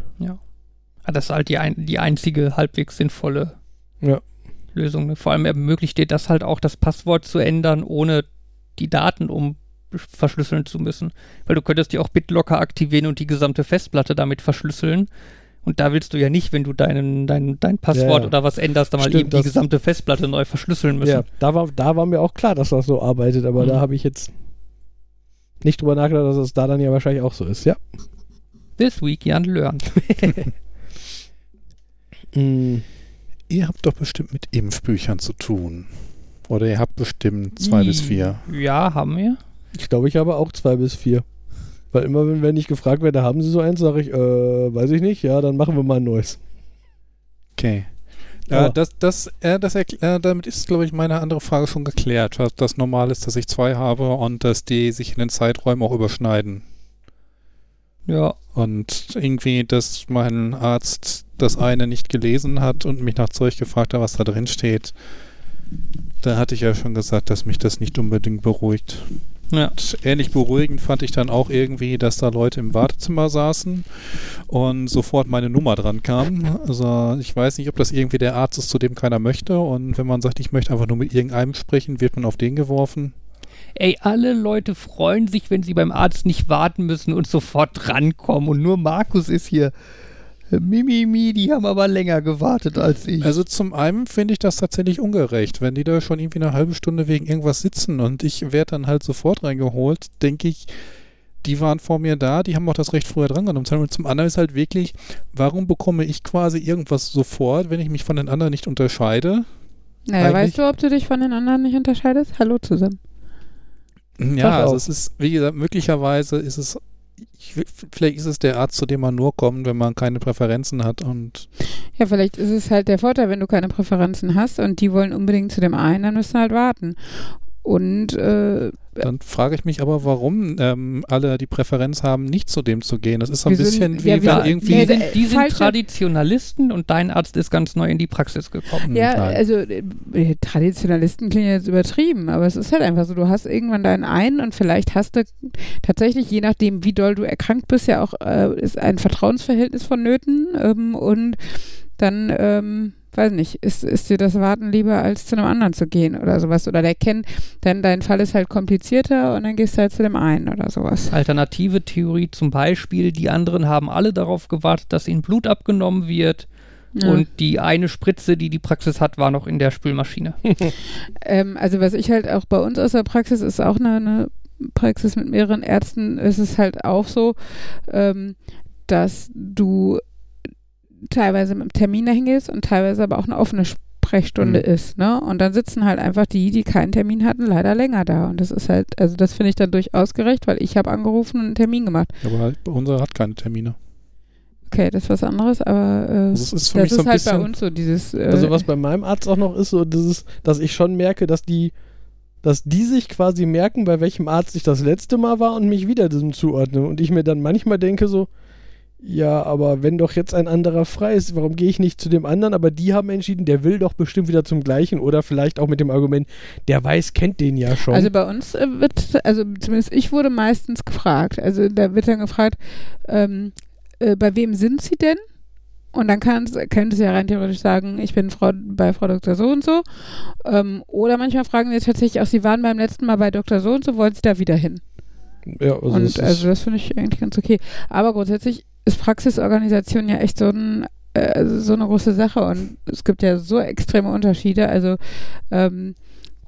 Ah, Das ist halt die, ein, die einzige halbwegs sinnvolle Ja. Lösung. ne? Vor allem ermöglicht dir das halt auch, das Passwort zu ändern, ohne die Daten um verschlüsseln zu müssen. Weil du könntest dir auch BitLocker aktivieren und die gesamte Festplatte damit verschlüsseln. Und da willst du ja nicht, wenn du deinen, dein, dein Passwort Ja. oder was änderst, dann mal Stimmt, eben die das- gesamte Festplatte neu verschlüsseln müssen. Ja, da war, da war mir auch klar, dass das so arbeitet, aber Mhm. da habe ich jetzt nicht drüber nachgedacht, dass es da dann ja wahrscheinlich auch so ist, ja. This week Jan learned. Mhm. Ihr habt doch bestimmt mit Impfbüchern zu tun. Oder ihr habt bestimmt zwei bis vier. Ja, haben wir. Ich glaube, ich habe auch zwei bis vier. Weil immer, wenn, wenn ich gefragt werde, haben Sie so eins, sage ich, äh, weiß ich nicht, ja, dann machen wir mal ein neues. Okay. Ja. Äh, das, das, äh, das äh, damit ist, glaube ich, meine andere Frage schon geklärt. Dass das normal ist, dass ich zwei habe und dass die sich in den Zeiträumen auch überschneiden. Ja. Und irgendwie, dass mein Arzt das eine nicht gelesen hat und mich nach Zeug gefragt hat, was da drin steht. Da hatte ich ja schon gesagt, dass mich das nicht unbedingt beruhigt. Ja. Ähnlich beruhigend fand ich dann auch irgendwie, dass da Leute im Wartezimmer saßen und sofort meine Nummer dran kam. Also ich weiß nicht, ob das irgendwie der Arzt ist, zu dem keiner möchte. Und wenn man sagt, ich möchte einfach nur mit irgendeinem sprechen, wird man auf den geworfen. Ey, alle Leute freuen sich, wenn sie beim Arzt nicht warten müssen und sofort drankommen. Und nur Markus ist hier. Mimimi, die haben aber länger gewartet als ich. Also zum einen finde ich das tatsächlich ungerecht. Wenn die da schon irgendwie eine halbe Stunde wegen irgendwas sitzen und ich werde dann halt sofort reingeholt, denke ich, die waren vor mir da, die haben auch das Recht früher drangenommen. zu haben. Und zum anderen ist halt wirklich, warum bekomme ich quasi irgendwas sofort, wenn ich mich von den anderen nicht unterscheide? Naja, Eigentlich- weißt du, ob du dich von den anderen nicht unterscheidest? Hallo zusammen. Ja, also es ist, wie gesagt, möglicherweise ist es, ich, vielleicht ist es der Arzt, zu dem man nur kommt, wenn man keine Präferenzen hat und Ja, vielleicht ist es halt der Vorteil, wenn du keine Präferenzen hast und die wollen unbedingt zu dem einen, dann müssen halt warten. Und äh, dann frage ich mich aber, warum ähm, alle die Präferenz haben, nicht zu dem zu gehen. Das ist so ein Wir sind- bisschen wie ja, wenn irgendwie die Nee, sind, der- die sind Traditionalisten und dein Arzt ist ganz neu in die Praxis gekommen. ja, Nein. also äh, Traditionalisten klingen jetzt übertrieben, aber es ist halt einfach so, du hast irgendwann deinen einen und vielleicht hast du tatsächlich, je nachdem, wie doll du erkrankt bist, ja auch äh, ist ein Vertrauensverhältnis vonnöten ähm, und dann, ähm, weiß nicht, ist, ist dir das Warten lieber, als zu einem anderen zu gehen oder sowas. Oder der kennt, dann dein Fall ist halt komplizierter und dann gehst du halt zu dem einen oder sowas. Alternative Theorie zum Beispiel, die anderen haben alle darauf gewartet, dass ihnen Blut abgenommen wird Ja. und die eine Spritze, die die Praxis hat, war noch in der Spülmaschine. Ähm, also was ich halt auch bei uns aus der Praxis ist auch eine, eine Praxis mit mehreren Ärzten, ist es halt auch so, ähm, dass du teilweise mit einem Termin dahin gehst und teilweise aber auch eine offene Sprechstunde Mhm. ist, ne? Und dann sitzen halt einfach die, die keinen Termin hatten, leider länger da. Und das ist halt, also das finde ich dann durchaus gerecht, weil ich habe angerufen und einen Termin gemacht. aber unser hat keine Termine. Okay, das ist was anderes, aber äh, Also es ist für das mich so ist ein halt bei bisschen uns so dieses äh, Also was bei meinem Arzt auch noch ist, so das ist, dass ich schon merke, dass die, dass die sich quasi merken, bei welchem Arzt ich das letzte Mal war und mich wieder diesem zuordnen. Und ich mir dann manchmal denke so, ja, aber wenn doch jetzt ein anderer frei ist, warum gehe ich nicht zu dem anderen? Aber die haben entschieden, der will doch bestimmt wieder zum gleichen oder vielleicht auch mit dem Argument, der weiß, kennt den ja schon. Also bei uns äh, wird, also zumindest ich wurde meistens gefragt. Also da wird dann gefragt, ähm, äh, bei wem sind Sie denn? Und dann könnte sie ja rein theoretisch sagen, ich bin Frau, bei Frau Dr. So und so. Ähm, oder manchmal fragen sie tatsächlich auch, Sie waren beim letzten Mal bei Dr. So und so, wollen Sie da wieder hin? ja, also es und ist, also das finde ich eigentlich ganz okay. Aber grundsätzlich ist Praxisorganisation ja echt so, ein, äh, so eine große Sache und es gibt ja so extreme Unterschiede. Also ähm,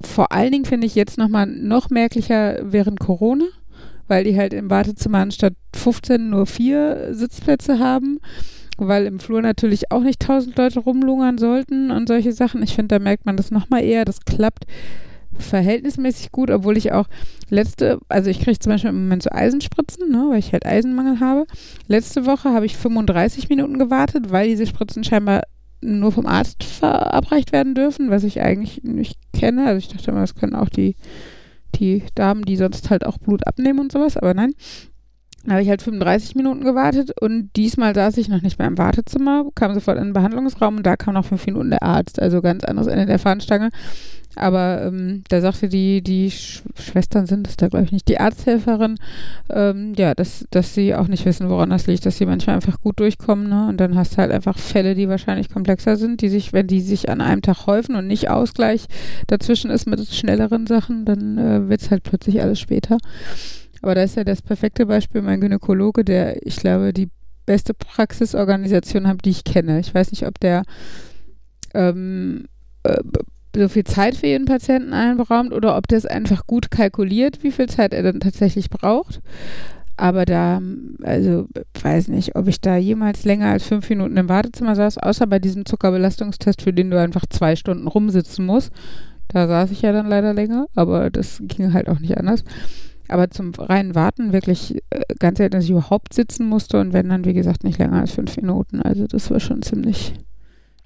vor allen Dingen finde ich jetzt nochmal noch merklicher während Corona, weil die halt im Wartezimmer anstatt 15 nur vier Sitzplätze haben. Weil im Flur natürlich auch nicht tausend Leute rumlungern sollten und solche Sachen. Ich finde, da merkt man das nochmal eher. Das klappt verhältnismäßig gut, obwohl ich auch letzte, also ich kriege zum Beispiel im Moment so Eisenspritzen, ne, weil ich halt Eisenmangel habe. Letzte Woche habe ich 35 Minuten gewartet, weil diese Spritzen scheinbar nur vom Arzt verabreicht werden dürfen, was ich eigentlich nicht kenne. Also ich dachte immer, das können auch die, die Damen, die sonst halt auch Blut abnehmen und sowas, aber nein. Da habe ich halt 35 Minuten gewartet und diesmal saß ich noch nicht mehr im Wartezimmer, kam sofort in den Behandlungsraum und da kam noch fünf Minuten der Arzt, also ganz anderes Ende der Fahnenstange. Aber ähm, da sagte die, die Sch Schwestern sind es da, glaube ich nicht, die Arzthelferin, ähm, ja, dass, dass sie auch nicht wissen, woran das liegt, dass sie manchmal einfach gut durchkommen, ne? Und dann hast du halt einfach Fälle, die wahrscheinlich komplexer sind, die sich, wenn die sich an einem Tag häufen und nicht Ausgleich dazwischen ist mit schnelleren Sachen, dann äh, wird es halt plötzlich alles später. Aber da ist ja das perfekte Beispiel mein Gynäkologe, der, ich glaube, die beste Praxisorganisation hat, die ich kenne. Ich weiß nicht, ob der ähm, äh, so viel Zeit für jeden Patienten einberaumt oder ob das einfach gut kalkuliert, wie viel Zeit er dann tatsächlich braucht. Aber da, also weiß nicht, ob ich da jemals länger als fünf Minuten im Wartezimmer saß, außer bei diesem Zuckerbelastungstest, für den du einfach zwei Stunden rumsitzen musst. Da saß ich ja dann leider länger, aber das ging halt auch nicht anders. Aber zum reinen Warten wirklich äh, ganz selten, dass ich überhaupt sitzen musste und wenn dann, wie gesagt, nicht länger als fünf Minuten. Also das war schon ziemlich,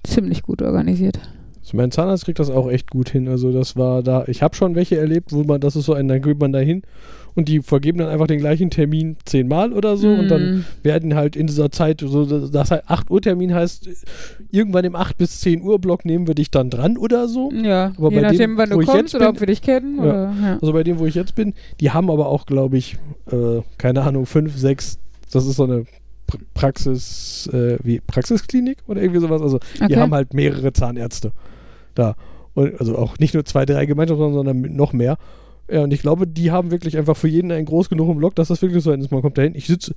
ziemlich gut organisiert. Also mein Zahnarzt kriegt das auch echt gut hin. Also das war da, ich habe schon welche erlebt, wo man, das ist so ein, dann geht man da hin und die vergeben dann einfach den gleichen Termin zehnmal oder so mm. und dann mhm. werden halt in dieser Zeit, so das halt 8 Uhr Termin heißt, irgendwann im 8 bis 10 Uhr Block nehmen wir dich dann dran oder so. Ja, aber je bei nachdem, dem, wann du kommst oder bin, ob wir dich kennen. Ja. Oder, ja. Also bei dem, wo ich jetzt bin, die haben aber auch, glaube ich, äh, keine Ahnung, 5, 6, das ist so eine Praxis, äh, wie Praxisklinik oder irgendwie sowas. Also okay. die haben halt mehrere Zahnärzte da. Und, also auch nicht nur zwei, drei Gemeinschaften, sondern noch mehr. Ja, und ich glaube, die haben wirklich einfach für jeden einen groß genug im Block, dass das wirklich so ist. Man kommt dahin. Ich sitze,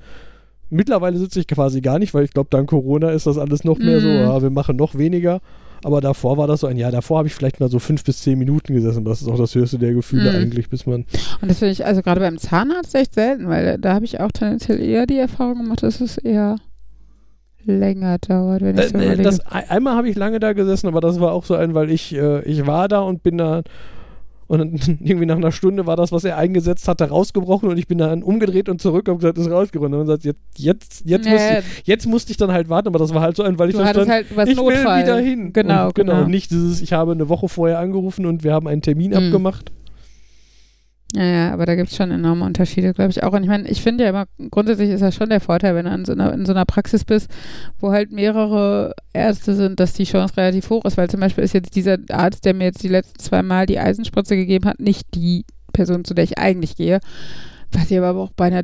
mittlerweile sitze ich quasi gar nicht, weil ich glaube, dank Corona ist das alles noch mehr mm. so, mhm. ja, wir machen noch weniger. Aber davor war das so ein Jahr. Davor habe ich vielleicht mal so fünf bis zehn Minuten gesessen. Das ist auch das höchste der Gefühle mm. eigentlich, bis man. Und das finde ich also gerade beim Zahnarzt echt selten, weil da habe ich auch tendenziell eher die Erfahrung gemacht, dass es eher länger dauert, wenn ich so äh, das, Einmal habe ich lange da gesessen, aber das war auch so ein, weil ich, äh, ich war da und bin da und dann irgendwie nach einer Stunde war das, was er eingesetzt hatte, rausgebrochen und ich bin dann umgedreht und zurück und gesagt, ist rausgerundet. Und sagt, jetzt, jetzt, jetzt, nee. musste ich, jetzt musste ich dann halt warten, aber das war halt so ein, weil ich du stand, halt was ich Notfall. will wieder hin. Genau, und, genau. genau. Und nicht dieses, ich habe eine Woche vorher angerufen und wir haben einen Termin mhm. abgemacht. Ja, ja, aber da gibt es schon enorme Unterschiede, glaube ich auch. Und ich meine, ich finde ja immer, grundsätzlich ist das schon der Vorteil, wenn du in so, einer, in so einer Praxis bist, wo halt mehrere Ärzte sind, dass die Chance relativ hoch ist, weil zum Beispiel ist jetzt dieser Arzt, der mir jetzt die letzten zwei Mal die Eisenspritze gegeben hat, nicht die Person, zu der ich eigentlich gehe. Was ich aber auch bei einer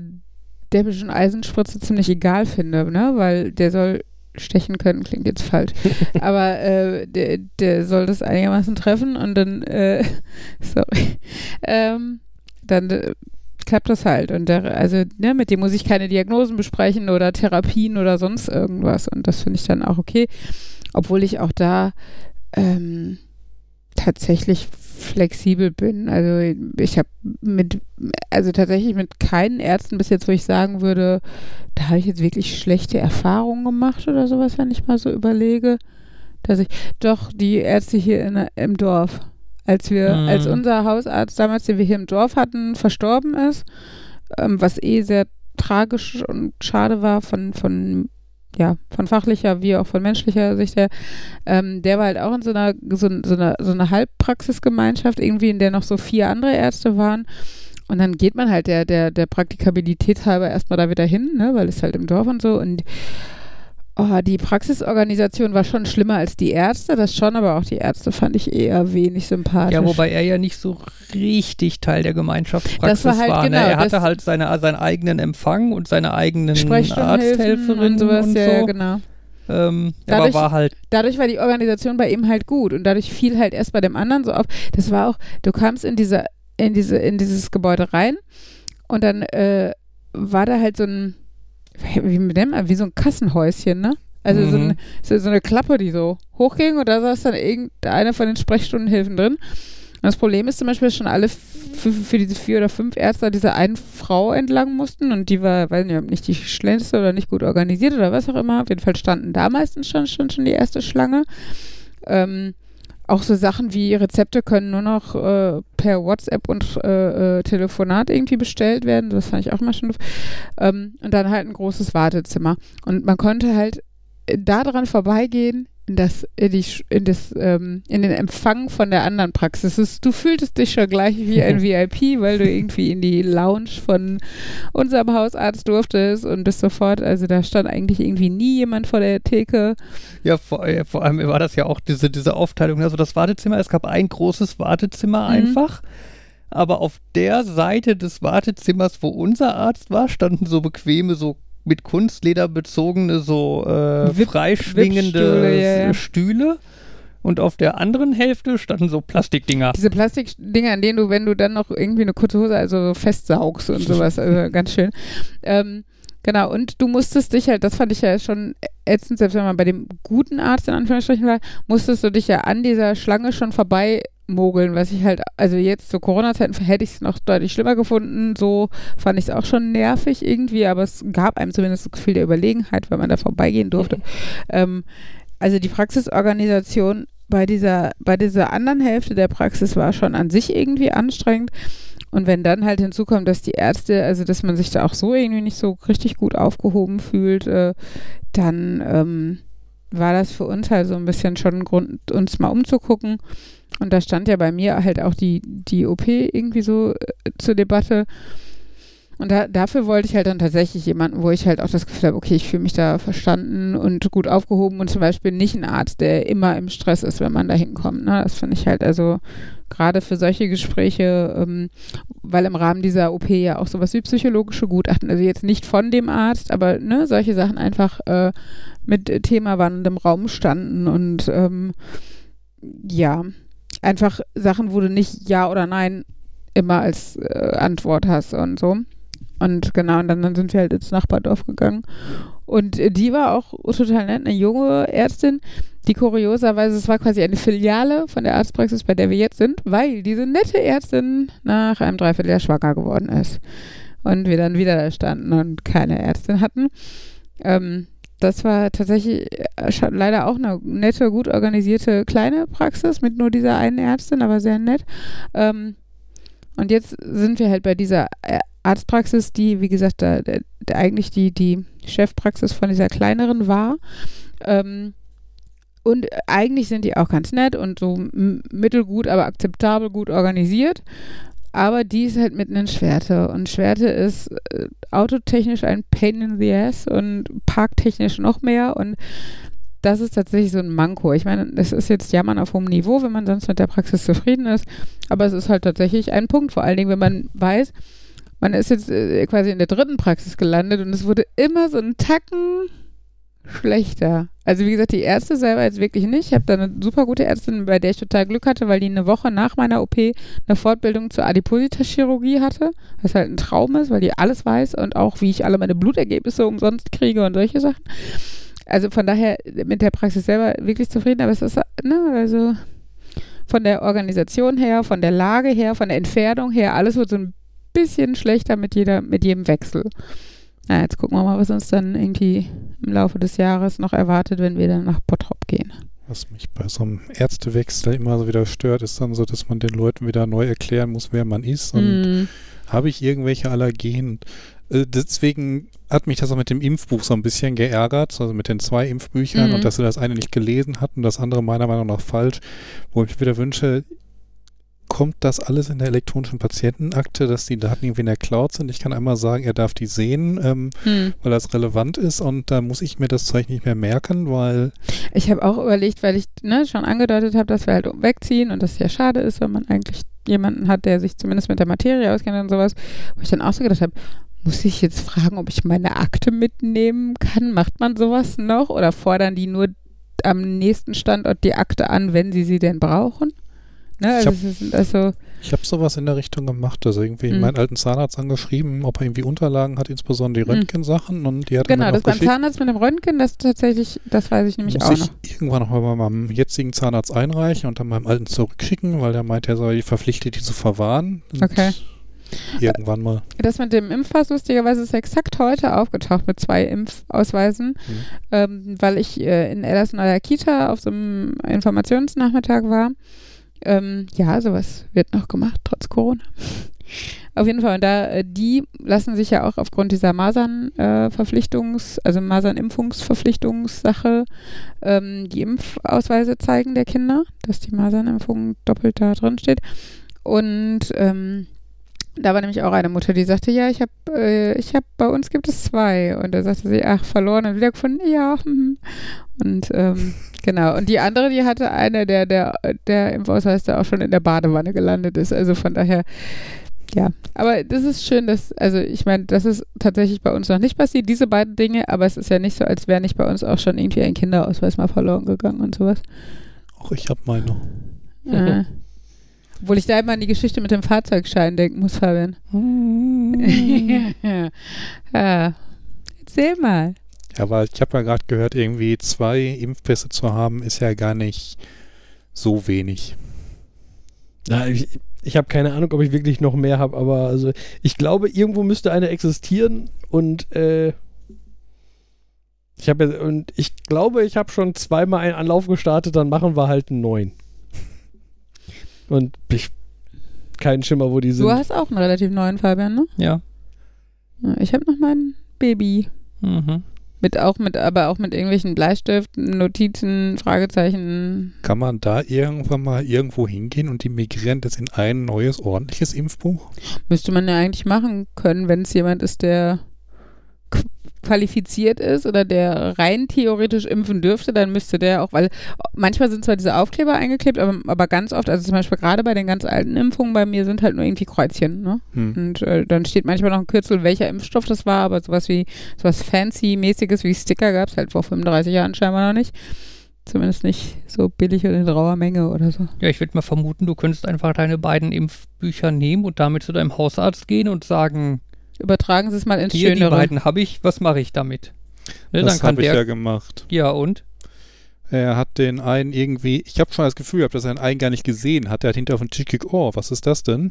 däppischen Eisenspritze ziemlich egal finde, ne? Weil der soll stechen können, klingt jetzt falsch. Aber äh, der, der soll das einigermaßen treffen und dann, äh, sorry. Ähm, dann äh, klappt das halt. Und der, also, ne, mit dem muss ich keine Diagnosen besprechen oder Therapien oder sonst irgendwas. Und das finde ich dann auch okay. Obwohl ich auch da ähm, tatsächlich flexibel bin. Also ich habe mit, also tatsächlich mit keinen Ärzten bis jetzt, wo ich sagen würde, da habe ich jetzt wirklich schlechte Erfahrungen gemacht oder sowas, wenn ich mal so überlege. Dass ich, doch, die Ärzte hier in, im Dorf, als wir, mhm. als unser Hausarzt damals, den wir hier im Dorf hatten, verstorben ist, ähm, was eh sehr tragisch und schade war von, von ja, von fachlicher wie auch von menschlicher Sicht her, ähm, der war halt auch in so einer, so, so einer, so einer Halbpraxisgemeinschaft, irgendwie, in der noch so vier andere Ärzte waren. Und dann geht man halt der, der, der Praktikabilität halber erstmal da wieder hin, ne, weil es halt im Dorf und so. Und Oh, die Praxisorganisation war schon schlimmer als die Ärzte, das schon, aber auch die Ärzte fand ich eher wenig sympathisch. Ja, wobei er ja nicht so richtig Teil der Gemeinschaftspraxis das war. Halt war ne? genau, ne? Er hatte halt seine, seinen eigenen Empfang und seine eigenen Arzthelferin und sowas. Und ja, so. genau. Ähm, dadurch, aber war halt. Dadurch war die Organisation bei ihm halt gut und dadurch fiel halt erst bei dem anderen so auf. Das war auch, du kamst in diese, in diese, in dieses Gebäude rein und dann äh, war da halt so ein wie man, wie so ein Kassenhäuschen, ne? Also mhm. so, ein, so, so, eine Klappe, die so hochging und da saß dann irgendeine von den Sprechstundenhilfen drin. Und das Problem ist zum Beispiel, dass schon alle für diese vier oder fünf Ärzte diese einen Frau entlang mussten und die war, weiß nicht, nicht die schnellste oder nicht gut organisiert oder was auch immer. Auf jeden Fall standen da meistens schon, schon, schon die erste Schlange. Ähm, auch so Sachen wie Rezepte können nur noch äh, per WhatsApp und äh, äh, Telefonat irgendwie bestellt werden. Das fand ich auch mal schon. Ähm, und dann halt ein großes Wartezimmer. Und man konnte halt da dran vorbeigehen, in das, in, die, in, das, ähm, in den Empfang von der anderen Praxis. Du fühltest dich schon gleich wie ein VIP, weil du irgendwie in die Lounge von unserem Hausarzt durftest und bist sofort, also da stand eigentlich irgendwie nie jemand vor der Theke. Ja, vor, ja, vor allem war das ja auch diese, diese Aufteilung. Also das Wartezimmer, es gab ein großes Wartezimmer Mhm. einfach. Aber auf der Seite des Wartezimmers, wo unser Arzt war, standen so bequeme, so mit Kunstleder bezogene, so äh, Wip- freischwingende Wippstühle, ja, ja. Stühle. Und auf der anderen Hälfte standen so Plastikdinger. Diese Plastikdinger, an denen du, wenn du dann noch irgendwie eine kurze Hose, also festsaugst und sowas, also ganz schön. Ähm, genau, und du musstest dich halt, das fand ich ja schon ätzend, selbst wenn man bei dem guten Arzt in Anführungsstrichen war, musstest du dich ja an dieser Schlange schon vorbei mogeln, was ich halt, also jetzt zu Corona-Zeiten hätte ich es noch deutlich schlimmer gefunden, so fand ich es auch schon nervig irgendwie, aber es gab einem zumindest das Gefühl der Überlegenheit, wenn man da vorbeigehen durfte. Ähm, also die Praxisorganisation bei dieser, bei dieser anderen Hälfte der Praxis war schon an sich irgendwie anstrengend. Und wenn dann halt hinzukommt, dass die Ärzte, also dass man sich da auch so irgendwie nicht so richtig gut aufgehoben fühlt, äh, dann ähm, war das für uns halt so ein bisschen schon ein Grund, uns mal umzugucken. Und da stand ja bei mir halt auch die, die OP irgendwie so äh, zur Debatte. Und da, dafür wollte ich halt dann tatsächlich jemanden, wo ich halt auch das Gefühl habe, okay, ich fühle mich da verstanden und gut aufgehoben und zum Beispiel nicht ein Arzt, der immer im Stress ist, wenn man da hinkommt. Ne? Das finde ich halt also gerade für solche Gespräche, ähm, weil im Rahmen dieser OP ja auch sowas wie psychologische Gutachten, also jetzt nicht von dem Arzt, aber ne, solche Sachen einfach äh, mit Thema wandelndem Raum standen und ähm, ja, einfach Sachen, wo du nicht Ja oder Nein immer als äh, Antwort hast und so. Und genau, und dann, dann sind wir halt ins Nachbardorf gegangen. Und die war auch total nett, eine junge Ärztin, die kurioserweise, es war quasi eine Filiale von der Arztpraxis, bei der wir jetzt sind, weil diese nette Ärztin nach einem Dreivierteljahr schwanger geworden ist. Und wir dann wieder da standen und keine Ärztin hatten. Ähm, das war tatsächlich äh, leider auch eine nette, gut organisierte kleine Praxis mit nur dieser einen Ärztin, aber sehr nett. Ähm, und jetzt sind wir halt bei dieser äh, Arztpraxis, die, wie gesagt, da, da, da eigentlich die, die Chefpraxis von dieser kleineren war. Ähm, und eigentlich sind die auch ganz nett und so mittelgut, aber akzeptabel gut organisiert. Aber die ist halt mitten in Schwerte. Und Schwerte ist äh, autotechnisch ein Pain in the Ass und parktechnisch noch mehr. Und das ist tatsächlich so ein Manko. Ich meine, es ist jetzt Jammern auf hohem Niveau, wenn man sonst mit der Praxis zufrieden ist. Aber es ist halt tatsächlich ein Punkt. Vor allen Dingen, wenn man weiß, man ist jetzt äh, quasi in der dritten Praxis gelandet und es wurde immer so ein Tacken schlechter. Also wie gesagt, die Ärzte selber jetzt wirklich nicht. Ich habe da eine super gute Ärztin, bei der ich total Glück hatte, weil die eine Woche nach meiner OP eine Fortbildung zur Adipositas-Chirurgie hatte, was halt ein Traum ist, weil die alles weiß und auch, wie ich alle meine Blutergebnisse umsonst kriege und solche Sachen. Also von daher mit der Praxis selber wirklich zufrieden, aber es ist, ne, also von der Organisation her, von der Lage her, von der Entfernung her, alles wird so ein bisschen schlechter mit jeder, mit jedem Wechsel. Na, jetzt gucken wir mal, was uns dann irgendwie im Laufe des Jahres noch erwartet, wenn wir dann nach Bottrop gehen. Was mich bei so einem Ärztewechsel immer so wieder stört, ist dann so, dass man den Leuten wieder neu erklären muss, wer man ist und Mm, habe ich irgendwelche Allergien. Äh, Deswegen hat mich das auch mit dem Impfbuch so ein bisschen geärgert, also mit den zwei Impfbüchern Mhm. und dass sie das eine nicht gelesen hatten, das andere meiner Meinung nach falsch, wo ich mir wieder wünsche, kommt das alles in der elektronischen Patientenakte, dass die Daten irgendwie in der Cloud sind? Ich kann einmal sagen, er darf die sehen, ähm, hm. weil das relevant ist und da muss ich mir das Zeug nicht mehr merken, weil Ich habe auch überlegt, weil ich ne, schon angedeutet habe, dass wir halt wegziehen und das ja schade ist, wenn man eigentlich jemanden hat, der sich zumindest mit der Materie auskennt und sowas, wo ich dann auch so gedacht habe, muss ich jetzt fragen, ob ich meine Akte mitnehmen kann? Macht man sowas noch oder fordern die nur am nächsten Standort die Akte an, wenn sie sie denn brauchen? Ne, Ich also, hab- ist also Ich habe sowas in der Richtung gemacht. Also irgendwie Mhm. meinen alten Zahnarzt angeschrieben, ob er irgendwie Unterlagen hat, insbesondere die Mhm. Röntgensachen. Und die hat genau, mir das beim. Zahnarzt mit dem Röntgen, das tatsächlich, das weiß ich nämlich Muss auch ich noch. irgendwann noch mal bei meinem jetzigen Zahnarzt einreichen und dann meinem alten zurückschicken, weil der meint, er soll verpflichtet, die zu verwahren. Okay. Irgendwann mal. Das mit dem Impfpass lustigerweise ist exakt heute aufgetaucht mit zwei Impfausweisen, Mhm. ähm, weil ich äh, in Ellers neuer Kita auf so einem Informationsnachmittag war. Ähm, ja, sowas wird noch gemacht, trotz Corona. Auf jeden Fall, und da, äh, die lassen sich ja auch aufgrund dieser Masern-Verpflichtungs-, also Masern-Impfungsverpflichtungssache ähm, die Impfausweise zeigen der Kinder, dass die Masernimpfung doppelt da drin steht. Und ähm, da war nämlich auch eine Mutter, die sagte, ja, ich habe, äh, ich habe, bei uns gibt es zwei. Und da sagte sie, ach, verloren und wiedergefunden, ja. hm. Und ähm, genau. Und die andere, die hatte eine, der, der, der Impfausweis, der auch schon in der Badewanne gelandet ist. Also von daher, ja. Aber das ist schön, dass, also ich meine, das ist tatsächlich bei uns noch nicht passiert, diese beiden Dinge, aber es ist ja nicht so, als wäre nicht bei uns auch schon irgendwie ein Kinderausweis mal verloren gegangen und sowas. Auch ich habe meine. Ja. Obwohl ich da immer an die Geschichte mit dem Fahrzeugschein denken muss, Fabian. ja. Erzähl mal. Ja, aber ich habe ja gerade gehört, irgendwie zwei Impfpässe zu haben, ist ja gar nicht so wenig. Ja, ich ich habe keine Ahnung, ob ich wirklich noch mehr habe, aber also ich glaube, irgendwo müsste eine existieren und äh, ich habe und ich glaube, ich habe schon zweimal einen Anlauf gestartet, dann machen wir halt einen neuen. Und ich keinen Schimmer, wo die sind. Du hast auch einen relativ neuen Fabian, ne? Ja. Ich habe noch mein Baby. Mhm. Mit auch mit, aber auch mit irgendwelchen Bleistiften, Notizen, Fragezeichen. Kann man da irgendwann mal irgendwo hingehen und die migrieren das in ein neues, ordentliches Impfbuch? Müsste man ja eigentlich machen können, wenn es jemand ist, der qualifiziert ist oder der rein theoretisch impfen dürfte, dann müsste der auch, weil manchmal sind zwar diese Aufkleber eingeklebt, aber, aber ganz oft, also zum Beispiel gerade bei den ganz alten Impfungen bei mir sind halt nur irgendwie Kreuzchen, ne? Hm. Und äh, dann steht manchmal noch ein Kürzel, welcher Impfstoff das war, aber sowas wie, sowas Fancy-mäßiges wie Sticker gab es halt vor 35 Jahren scheinbar noch nicht. Zumindest nicht so billig oder in rauer Menge oder so. Ja, ich würde mal vermuten, du könntest einfach deine beiden Impfbücher nehmen und damit zu deinem Hausarzt gehen und sagen, Übertragen Sie es mal ins hier, die Schönere. beiden habe ich, was mache ich damit? Ne, das habe ich ja ja, gemacht. und? Er hat den einen irgendwie, ich habe schon das Gefühl gehabt, dass er den einen gar nicht gesehen hat. Er hat hinter auf den Tisch geguckt, oh, was ist das denn?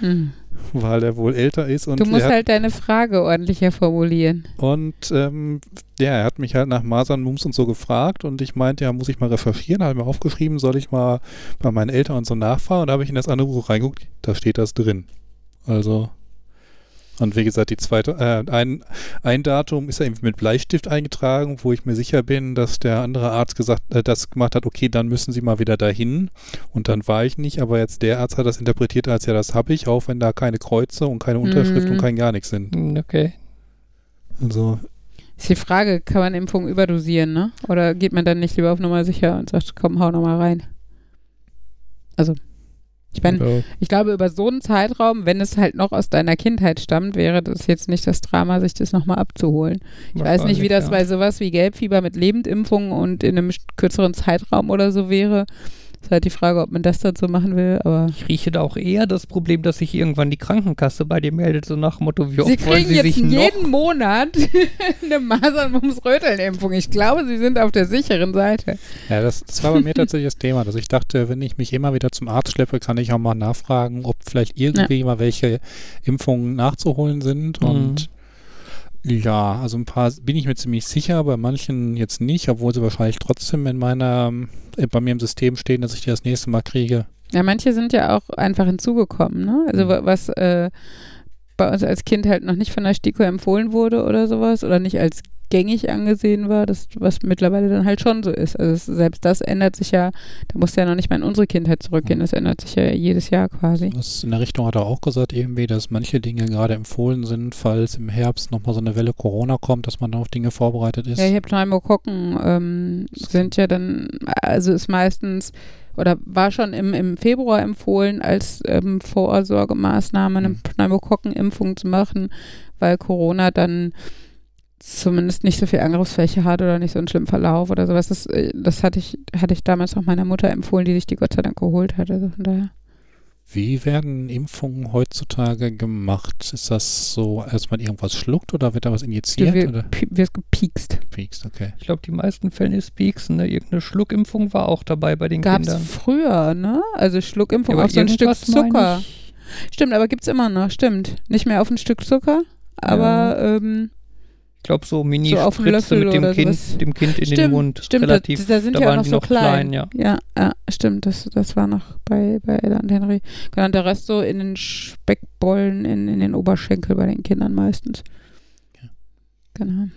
Hm. Weil er wohl älter ist und Du musst hat, halt deine Frage ordentlicher formulieren. und ähm, ja, er hat mich halt nach Masern, Mumps und so gefragt und ich meinte, ja, muss ich mal recherchieren, habe mir aufgeschrieben, soll ich mal bei meinen Eltern und so nachfahren und da habe ich in das andere Buch reingeguckt, da steht das drin. Also und wie gesagt, die zweite, äh, ein, ein Datum ist ja irgendwie mit Bleistift eingetragen, wo ich mir sicher bin, dass der andere Arzt gesagt, äh, das gemacht hat, okay, dann müssen Sie mal wieder dahin. Und dann war ich nicht, aber jetzt der Arzt hat das interpretiert als ja, das habe ich, auch wenn da keine Kreuze und keine Unterschrift Mhm. und kein gar nichts sind. Hm, Okay. Also Ist die Frage, kann man Impfungen überdosieren, ne? Oder geht man dann nicht lieber auf Nummer sicher und sagt, komm, hau nochmal rein? Also, ich meine, Ja. ich glaube, über so einen Zeitraum, wenn es halt noch aus deiner Kindheit stammt, wäre das jetzt nicht das Drama, sich das nochmal abzuholen. Ich weiß nicht, wie das ja. bei sowas wie Gelbfieber mit Lebendimpfungen und in einem kürzeren Zeitraum oder so wäre. Ist halt die Frage, ob man das dazu machen will, aber. Ich rieche da auch eher das Problem, dass sich irgendwann die Krankenkasse bei dir meldet, so nach dem Motto, wie oft Sie wollen kriegen Sie jetzt sich noch? jeden Monat eine Masern-Mumps-Röteln-Impfung. Ich glaube, Sie sind auf der sicheren Seite. Ja, das, das war bei mir tatsächlich das Thema, dass ich dachte, wenn ich mich immer wieder zum Arzt schleppe, kann ich auch mal nachfragen, ob vielleicht irgendwie mal welche Impfungen nachzuholen sind. Mhm. Und ja, also ein paar bin ich mir ziemlich sicher, bei manchen jetzt nicht, obwohl sie wahrscheinlich trotzdem in meiner, äh, bei mir im System stehen, dass ich die das nächste Mal kriege. Ja, manche sind ja auch einfach hinzugekommen, ne? Also Mhm. wa- was äh, bei uns als Kind halt noch nicht von der STIKO empfohlen wurde oder sowas oder nicht als gängig angesehen war, das was mittlerweile dann halt schon so ist. Also es, selbst das ändert sich ja, da musst du ja noch nicht mal in unsere Kindheit zurückgehen, das ändert sich ja jedes Jahr quasi. Das in der Richtung hat er auch gesagt, irgendwie, dass manche Dinge gerade empfohlen sind, falls im Herbst nochmal so eine Welle Corona kommt, dass man auf Dinge vorbereitet ist. Ja, ich habe Pneumokokken ähm, sind ja dann, also ist meistens oder war schon im, im Februar empfohlen, als ähm, Vorsorgemaßnahme eine Mhm. Pneumokokkenimpfung zu machen, weil Corona dann zumindest nicht so viel Angriffsfläche hat oder nicht so einen schlimmen Verlauf oder sowas. Das, äh, das hatte ich, hatte ich damals auch meiner Mutter empfohlen, die sich die Gott sei Dank geholt hat. Also von daher. Wie werden Impfungen heutzutage gemacht? Ist das so, als man irgendwas schluckt oder wird da was Du injiziert wir- oder pi- wirst gepiekst. piekst? Okay. Ich glaube, die meisten Fälle ist Pieksen, ne? Irgendeine Schluckimpfung war auch dabei bei den Gab es Kindern. früher, ne? Also Schluckimpfung aber auf so ein Stück irgendwas meine Zucker. Glaube, so So auf dem Mini-Spritze Löffel mit dem oder Kind, sowas. dem kind in den Stimmt, Mund. Stimmt, Relativ, da, da sind da ja auch waren noch die so noch klein. ja. ja, ja, stimmt. Das, das war noch bei, bei Ella und Henry. Genau, der Rest so in den Speckbollen, in, in den Oberschenkel bei den Kindern meistens. Genau.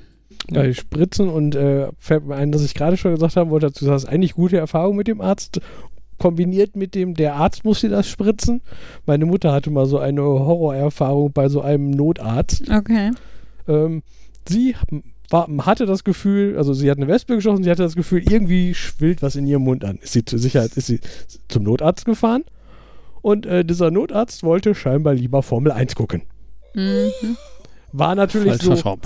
Ja, die Spritzen und äh, fällt mir ein, dass ich gerade schon gesagt haben wollte, dazu du hast eigentlich gute Erfahrung mit dem Arzt. Kombiniert mit dem, der Arzt muss dir das spritzen. Meine Mutter hatte mal so eine Horrorerfahrung bei so einem Notarzt. Okay. Ähm, sie war, hatte das Gefühl, also sie hat eine Wespe geschossen, sie hatte das Gefühl, irgendwie schwillt was in ihrem Mund an. Ist sie zur Sicherheit, ist sie zum Notarzt gefahren und äh, dieser Notarzt wollte scheinbar lieber Formel 1 gucken. Mhm. War natürlich Falscher so. Shop.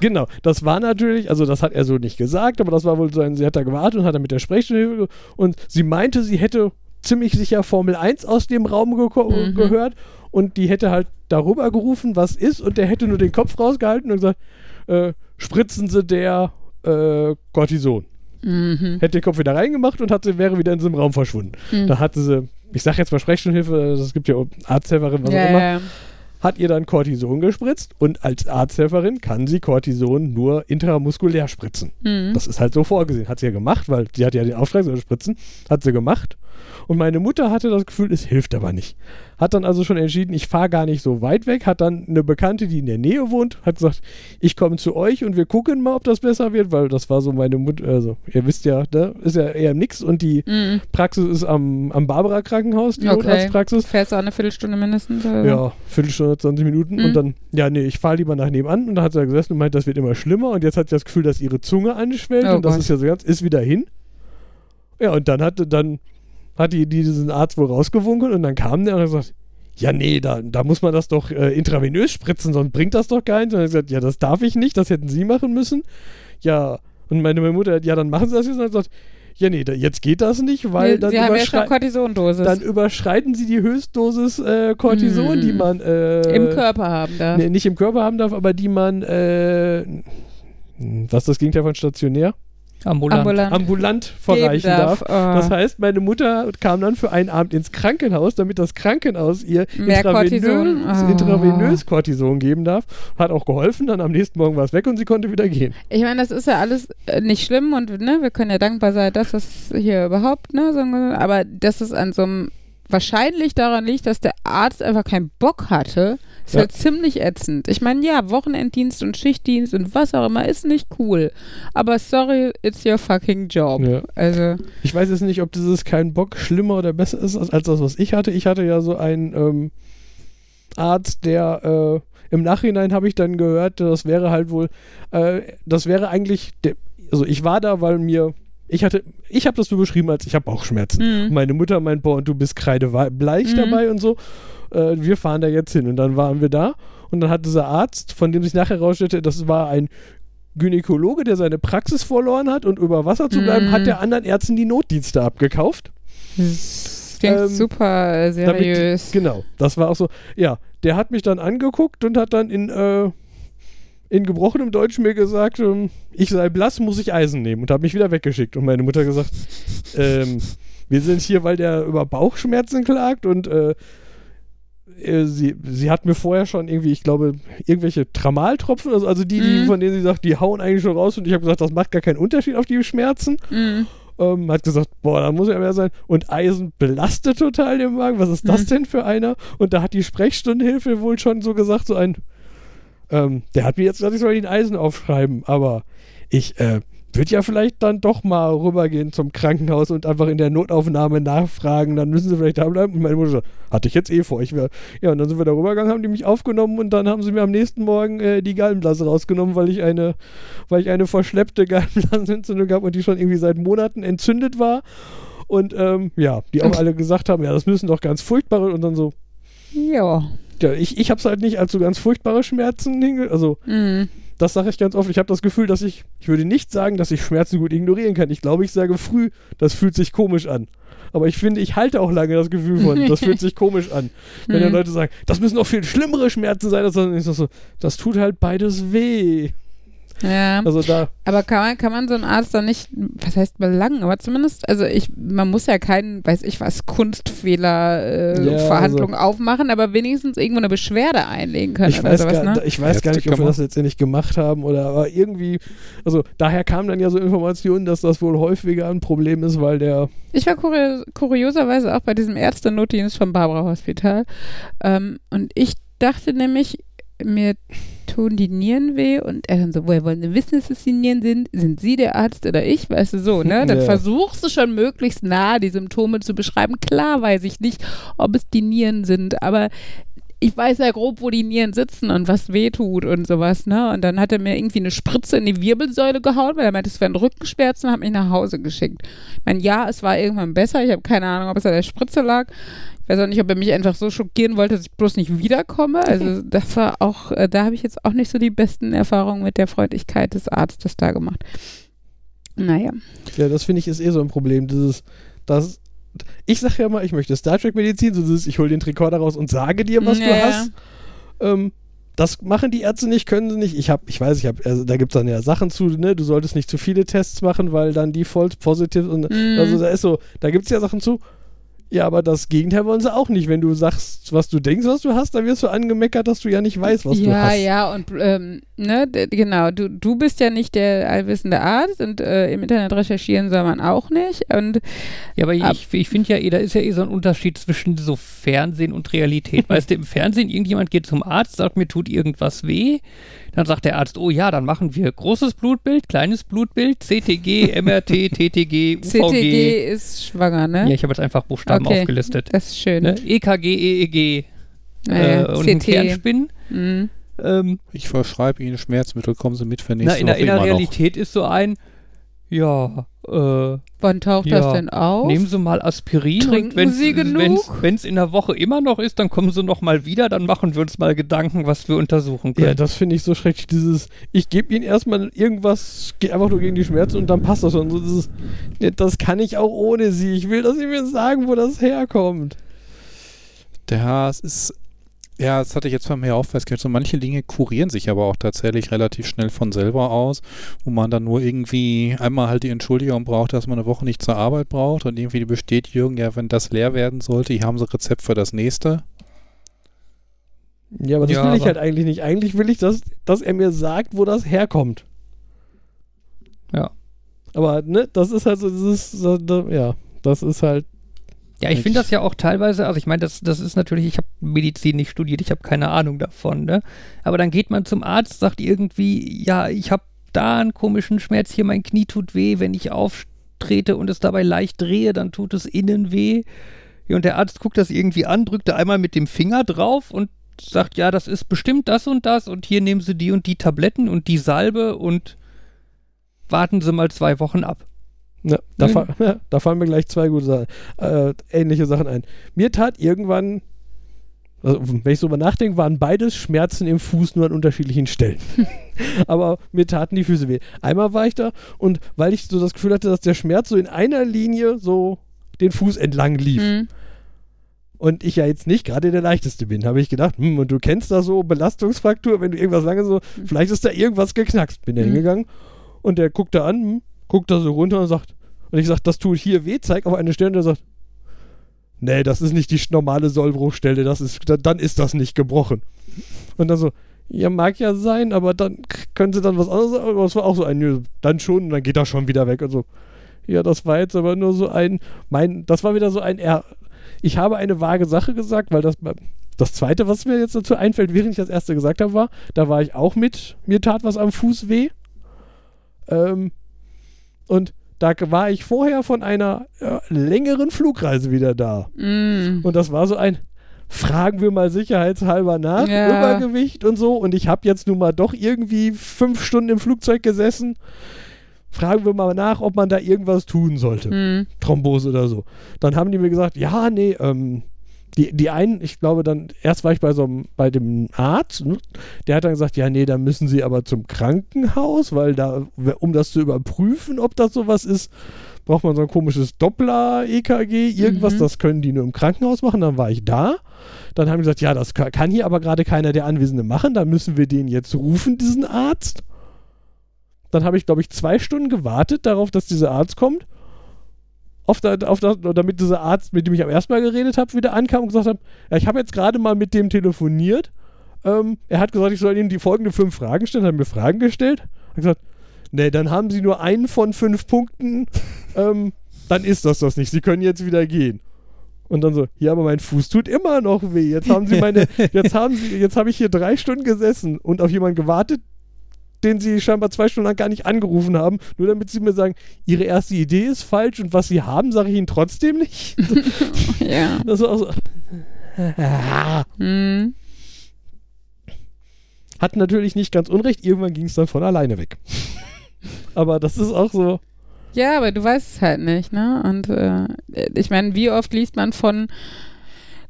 Genau, das war natürlich, also das hat er so nicht gesagt, aber das war wohl so ein, sie hat da gewartet und hat dann mit der Sprechstunde und sie meinte, sie hätte ziemlich sicher Formel 1 aus dem Raum geko- Mhm. gehört und die hätte halt darüber gerufen, was ist und der hätte nur den Kopf rausgehalten und gesagt, äh, spritzen Sie der äh, Cortison. Mhm. Hätte den Kopf wieder reingemacht und hat sie, wäre wieder in diesem Raum verschwunden. Mhm. Da hatte sie, ich sag jetzt mal Sprechstundenhilfe, es gibt ja Arzthelferin, was auch Ja, immer, ja. Hat ihr dann Cortison gespritzt und als Arzthelferin kann sie Cortison nur intramuskulär spritzen. Mhm. Das ist halt so vorgesehen. Hat sie ja gemacht, weil sie hat ja den Auftrag, soll spritzen. Hat sie gemacht. Und meine Mutter hatte das Gefühl, es hilft aber nicht. Hat dann also schon entschieden, ich fahre gar nicht so weit weg. Hat dann eine Bekannte, die in der Nähe wohnt, hat gesagt, ich komme zu euch und wir gucken mal, ob das besser wird, weil das war so meine Mutter, also ihr wisst ja, da ist ja eher nix und die Mhm. Praxis ist am, am Barbara Krankenhaus, die Okay. Notarztpraxis. Fährst du auch eine Viertelstunde mindestens? Oder? Ja, Viertelstunde, 20 Minuten Mhm. und dann, ja, nee, ich fahre lieber nach nebenan und dann hat sie da gesessen und meint, das wird immer schlimmer und jetzt hat sie das Gefühl, dass ihre Zunge anschwellt Oh und das Gott. ist ja so ganz, ist wieder hin. Ja, und dann hatte, dann hat die, die diesen Arzt wohl rausgewunken und dann kam der und hat gesagt, ja, nee, da, da muss man das doch äh, intravenös spritzen, sonst bringt das doch keinen. Und dann hat er gesagt, ja, das darf ich nicht, das hätten Sie machen müssen. Ja, und meine, meine Mutter hat, ja, dann machen Sie das jetzt. Und hat gesagt, ja, nee, da, jetzt geht das nicht, weil Wir- dann Cortisondosis dann überschreiten sie die Höchstdosis äh, Cortison, Mm. die man äh, im Körper haben darf. nee, nicht im Körper haben darf, aber die man äh, was ist das Gegenteil von stationär? Ambulant. Ambulant. Ambulant verreichen darf. Oh. Das heißt, meine Mutter kam dann für einen Abend ins Krankenhaus, damit das Krankenhaus ihr Mehr intravenös, Cortison? Oh. intravenös Cortison geben darf. Hat auch geholfen, dann am nächsten Morgen war es weg und sie konnte wieder gehen. Ich meine, das ist ja alles äh, nicht schlimm und ne, wir können ja dankbar sein, dass das hier überhaupt, ne, so, aber dass es an so einem wahrscheinlich daran liegt, dass der Arzt einfach keinen Bock hatte, ist Ja. halt ziemlich ätzend. Ich meine, ja, Wochenenddienst und Schichtdienst und was auch immer ist nicht cool. Aber sorry, it's your fucking job. Ja. Also, Ich weiß jetzt nicht, ob dieses kein Bock schlimmer oder besser ist als, das, was ich hatte. Ich hatte ja so einen ähm, Arzt, der äh, im Nachhinein habe ich dann gehört, das wäre halt wohl, äh, das wäre eigentlich, also ich war da, weil mir, ich hatte, ich habe das so beschrieben als ich habe Bauchschmerzen. mh. Und meine Mutter meint, boah, und du bist kreidebleich Mhm. dabei und so. Äh, wir fahren da jetzt hin. Und dann waren wir da und dann hat dieser Arzt, von dem sich nachher herausstellte, das war ein Gynäkologe, der seine Praxis verloren hat und über Wasser zu bleiben, Mhm. hat der anderen Ärzten die Notdienste abgekauft. Klingt Ähm, super äh, Damit seriös. Genau, das war auch so. Ja, der hat mich dann angeguckt und hat dann in, äh, in gebrochenem Deutsch mir gesagt, ähm, ich sei blass, muss ich Eisen nehmen und hat mich wieder weggeschickt. Und meine Mutter gesagt, ähm, wir sind hier, weil der über Bauchschmerzen klagt und äh, äh, sie, sie hat mir vorher schon irgendwie, ich glaube, irgendwelche Tramaltropfen, also, also die, die, Mhm. von denen sie sagt, die hauen eigentlich schon raus und ich habe gesagt, das macht gar keinen Unterschied auf die Schmerzen. Mhm. Ähm, hat gesagt, boah, da muss ja mehr sein. Und Eisen belastet total den Magen. Was ist das Mhm. denn für einer? Und da hat die Sprechstundenhilfe wohl schon so gesagt, so ein, ähm, der hat mir jetzt gesagt, ich soll ihn Eisen aufschreiben, aber ich äh, würde ja vielleicht dann doch mal rübergehen zum Krankenhaus und einfach in der Notaufnahme nachfragen, dann müssen sie vielleicht da bleiben. Und meine Mutter so, hatte ich jetzt eh vor. Ich wär, ja, und dann sind wir da rübergegangen, haben die mich aufgenommen und dann haben sie mir am nächsten Morgen äh, die Gallenblase rausgenommen, weil ich eine, weil ich eine verschleppte Gallenblasenentzündung habe und die schon irgendwie seit Monaten entzündet war. Und ähm, ja, die auch alle gesagt haben, ja, das müssen doch ganz furchtbare und dann so, Ja. Ja, ich, ich habe es halt nicht als so ganz furchtbare Schmerzen hinge also Mhm. das sage ich ganz oft. Ich habe das Gefühl, dass ich, ich würde nicht sagen, dass ich Schmerzen gut ignorieren kann. Ich glaube, ich sage früh, das fühlt sich komisch an. Aber ich finde, ich halte auch lange das Gefühl von, das fühlt sich komisch an. Wenn dann Mhm. Leute sagen, das müssen noch viel schlimmere Schmerzen sein, das, ist das so, das tut halt beides weh. Ja. Also da, Aber kann man, kann man so einen Arzt dann nicht, was heißt belangen, aber zumindest, also ich, man muss ja keinen, weiß ich was, Kunstfehler, äh, Ja, Verhandlung aufmachen, aber wenigstens irgendwo eine Beschwerde einlegen können ich oder weiß, sowas, gar, ne? ich weiß Ja, gar nicht, ob wir das letztendlich gemacht haben oder aber irgendwie, also daher kamen dann ja so Informationen, dass das wohl häufiger ein Problem ist, weil der, Ich war kurio kurioserweise auch bei diesem Ärzte-Notdienst vom Barbara Hospital ähm, und ich dachte nämlich, mir tun die Nieren weh und er dann so, woher wollen Sie wissen, dass es die Nieren sind? Sind Sie der Arzt oder ich? Weißt du so, ne? Dann Ja. versuchst du schon möglichst nah die Symptome zu beschreiben. Klar weiß ich nicht, ob es die Nieren sind, aber ich weiß ja grob, wo die Nieren sitzen und was weh tut und sowas, ne? Und dann hat er mir irgendwie eine Spritze in die Wirbelsäule gehauen, weil er meinte, es wären Rückenschmerzen und hat mich nach Hause geschickt. Ich meine, ja, es war irgendwann besser. Ich habe keine Ahnung, ob es an der Spritze lag. Weiß auch nicht, ob er mich einfach so schockieren wollte, dass ich bloß nicht wiederkomme. Also das war auch, äh, da habe ich jetzt auch nicht so die besten Erfahrungen mit der Freundlichkeit des Arztes da gemacht. Naja. ja, das finde ich ist eh so ein Problem, dieses, das, ich sage ja mal, ich möchte Star Trek Medizin, so dieses, ich hole den Tricorder raus und sage dir, was Ja, du hast. Ähm, das machen die Ärzte nicht, können sie nicht. Ich habe, ich weiß, ich habe, also da gibt es dann ja Sachen zu, ne, du solltest nicht zu viele Tests machen, weil dann die False Positive und Mhm. also da ist so, da gibt es ja Sachen zu. Ja, aber das Gegenteil wollen sie auch nicht. Wenn du sagst, was du denkst, was du hast, dann wirst du angemeckert, dass du ja nicht weißt, was du ja, hast. ja, und ähm, ne, genau, du, du bist ja nicht der allwissende Arzt und äh, im Internet recherchieren soll man auch nicht. Und Ja, aber Ab- ich, ich finde ja eh, da ist ja eh so ein Unterschied zwischen so Fernsehen und Realität. weißt du, im Fernsehen, irgendjemand geht zum Arzt, sagt, mir tut irgendwas weh. Dann sagt der Arzt, oh ja, dann machen wir großes Blutbild, kleines Blutbild, CTG, MRT, TTG, UVG. CTG ist schwanger, ne? Ja, ich habe jetzt einfach Buchstaben Okay. aufgelistet. Das ist schön. Ne? EKG, EEG Naja, äh, und CT. Kernspin. Mhm. Ähm, Ich verschreibe Ihnen Schmerzmittel, kommen Sie mit für na, nächste in, der, Woche in der immer noch. Realität ist so ein, ja, äh, Wann taucht Ja. das denn auf? Nehmen Sie mal Aspirin Trinken und wenn's, Sie genug? wenn's, wenn's in der Woche immer noch ist, dann kommen Sie noch mal wieder, dann machen wir uns mal Gedanken, was wir untersuchen können. Ja, das finde ich so schrecklich. Dieses, ich gebe ihnen erstmal irgendwas, geht einfach nur gegen die Schmerzen und dann passt das schon. So dieses, das kann ich auch ohne sie. Ich will, dass sie mir sagen, wo das herkommt. Ja, es ist, ja, das hatte ich jetzt von mir auch festgestellt. So manche Dinge kurieren sich aber auch tatsächlich relativ schnell von selber aus, wo man dann nur irgendwie einmal halt die Entschuldigung braucht, dass man eine Woche nicht zur Arbeit braucht und irgendwie die Bestätigung, ja, wenn das leer werden sollte, hier haben sie Rezept für das nächste. Ja, aber das Ja, will ich aber- halt eigentlich nicht. Eigentlich will ich, dass, dass er mir sagt, wo das herkommt. Ja. Aber, ne, das ist halt so, dieses, so, da, ja, das ist halt, Ja, ich finde das ja auch teilweise, also ich meine, das, das ist natürlich, ich habe Medizin nicht studiert, ich habe keine Ahnung davon, ne? Aber dann geht man zum Arzt, sagt irgendwie, ja, ich habe da einen komischen Schmerz, hier mein Knie tut weh, wenn ich auftrete und es dabei leicht drehe, dann tut es innen weh. Ja, und der Arzt guckt das irgendwie an, drückt da einmal mit dem Finger drauf und sagt, ja, das ist bestimmt das und das und hier nehmen Sie die und die Tabletten und die Salbe und warten Sie mal zwei Wochen ab. Ja, da, Mhm. fa ja, da fallen mir gleich zwei gute Sachen, äh, ähnliche Sachen ein. Mir tat irgendwann, also wenn ich so mal nachdenke, waren beides Schmerzen im Fuß nur an unterschiedlichen Stellen. Aber mir taten die Füße weh. Einmal war ich da und weil ich so das Gefühl hatte, dass der Schmerz so in einer Linie so den Fuß entlang lief Mhm. und ich ja jetzt nicht gerade der leichteste bin, habe ich gedacht, hm, und du kennst da so Belastungsfraktur, wenn du irgendwas lange so, Mhm. vielleicht ist da irgendwas geknackst. Bin da Mhm. hingegangen und der guckt da an, hm, guckt da so runter und sagt, und ich sag, das tut hier weh, zeig auf eine Stelle und der sagt, nee, das ist nicht die normale Sollbruchstelle, das ist, da, dann ist das nicht gebrochen. Und dann so, ja, mag ja sein, aber dann können sie dann was anderes sagen, aber es war auch so ein, dann schon, dann geht das schon wieder weg und so. Ja, das war jetzt aber nur so ein, mein, das war wieder so ein, er, ich habe eine vage Sache gesagt, weil das, das zweite, was mir jetzt dazu einfällt, während ich das erste gesagt habe, war, da war ich auch mit, mir tat was am Fuß weh. Ähm, und da war ich vorher von einer äh, längeren Flugreise wieder da. Mhm. Und das war so ein, fragen wir mal sicherheitshalber nach, Ja. Übergewicht und so. Und ich habe jetzt nun mal doch irgendwie fünf Stunden im Flugzeug gesessen. Fragen wir mal nach, ob man da irgendwas tun sollte. Mhm. Thrombose oder so. Dann haben die mir gesagt, ja, nee, ähm, die, die einen, ich glaube dann, erst war ich bei so einem, bei dem Arzt, ne? der hat dann gesagt, ja, nee, da müssen sie aber zum Krankenhaus, weil da, um das zu überprüfen, ob das sowas ist, braucht man so ein komisches Doppler-EKG, irgendwas, Mhm. das können die nur im Krankenhaus machen. Dann war ich da. Dann haben die gesagt, ja, das ka- kann hier aber gerade keiner der Anwesenden machen, dann müssen wir den jetzt rufen, diesen Arzt. Dann habe ich, glaube ich, zwei Stunden gewartet darauf, dass dieser Arzt kommt. Auf der, auf der, damit dieser Arzt, mit dem ich am ersten Mal geredet habe, wieder ankam und gesagt hat, ja, ich habe jetzt gerade mal mit dem telefoniert. Ähm, er hat gesagt, ich soll ihm die folgenden fünf Fragen stellen, hat mir Fragen gestellt. Hat gesagt, nee, dann haben Sie nur einen von fünf Punkten. ähm, dann ist das das nicht. Sie können jetzt wieder gehen. Und dann so, ja, aber mein Fuß tut immer noch weh. Jetzt haben Sie meine, jetzt haben Sie, jetzt habe ich hier drei Stunden gesessen und auf jemanden gewartet, den Sie scheinbar zwei Stunden lang gar nicht angerufen haben, nur damit Sie mir sagen, Ihre erste Idee ist falsch und was Sie haben, sage ich Ihnen trotzdem nicht. ja. Das war auch so. Hm. Hat natürlich nicht ganz unrecht, irgendwann ging es dann von alleine weg. aber das ist auch so. Ja, aber du weißt es halt nicht, ne? Und äh, ich meine, wie oft liest man von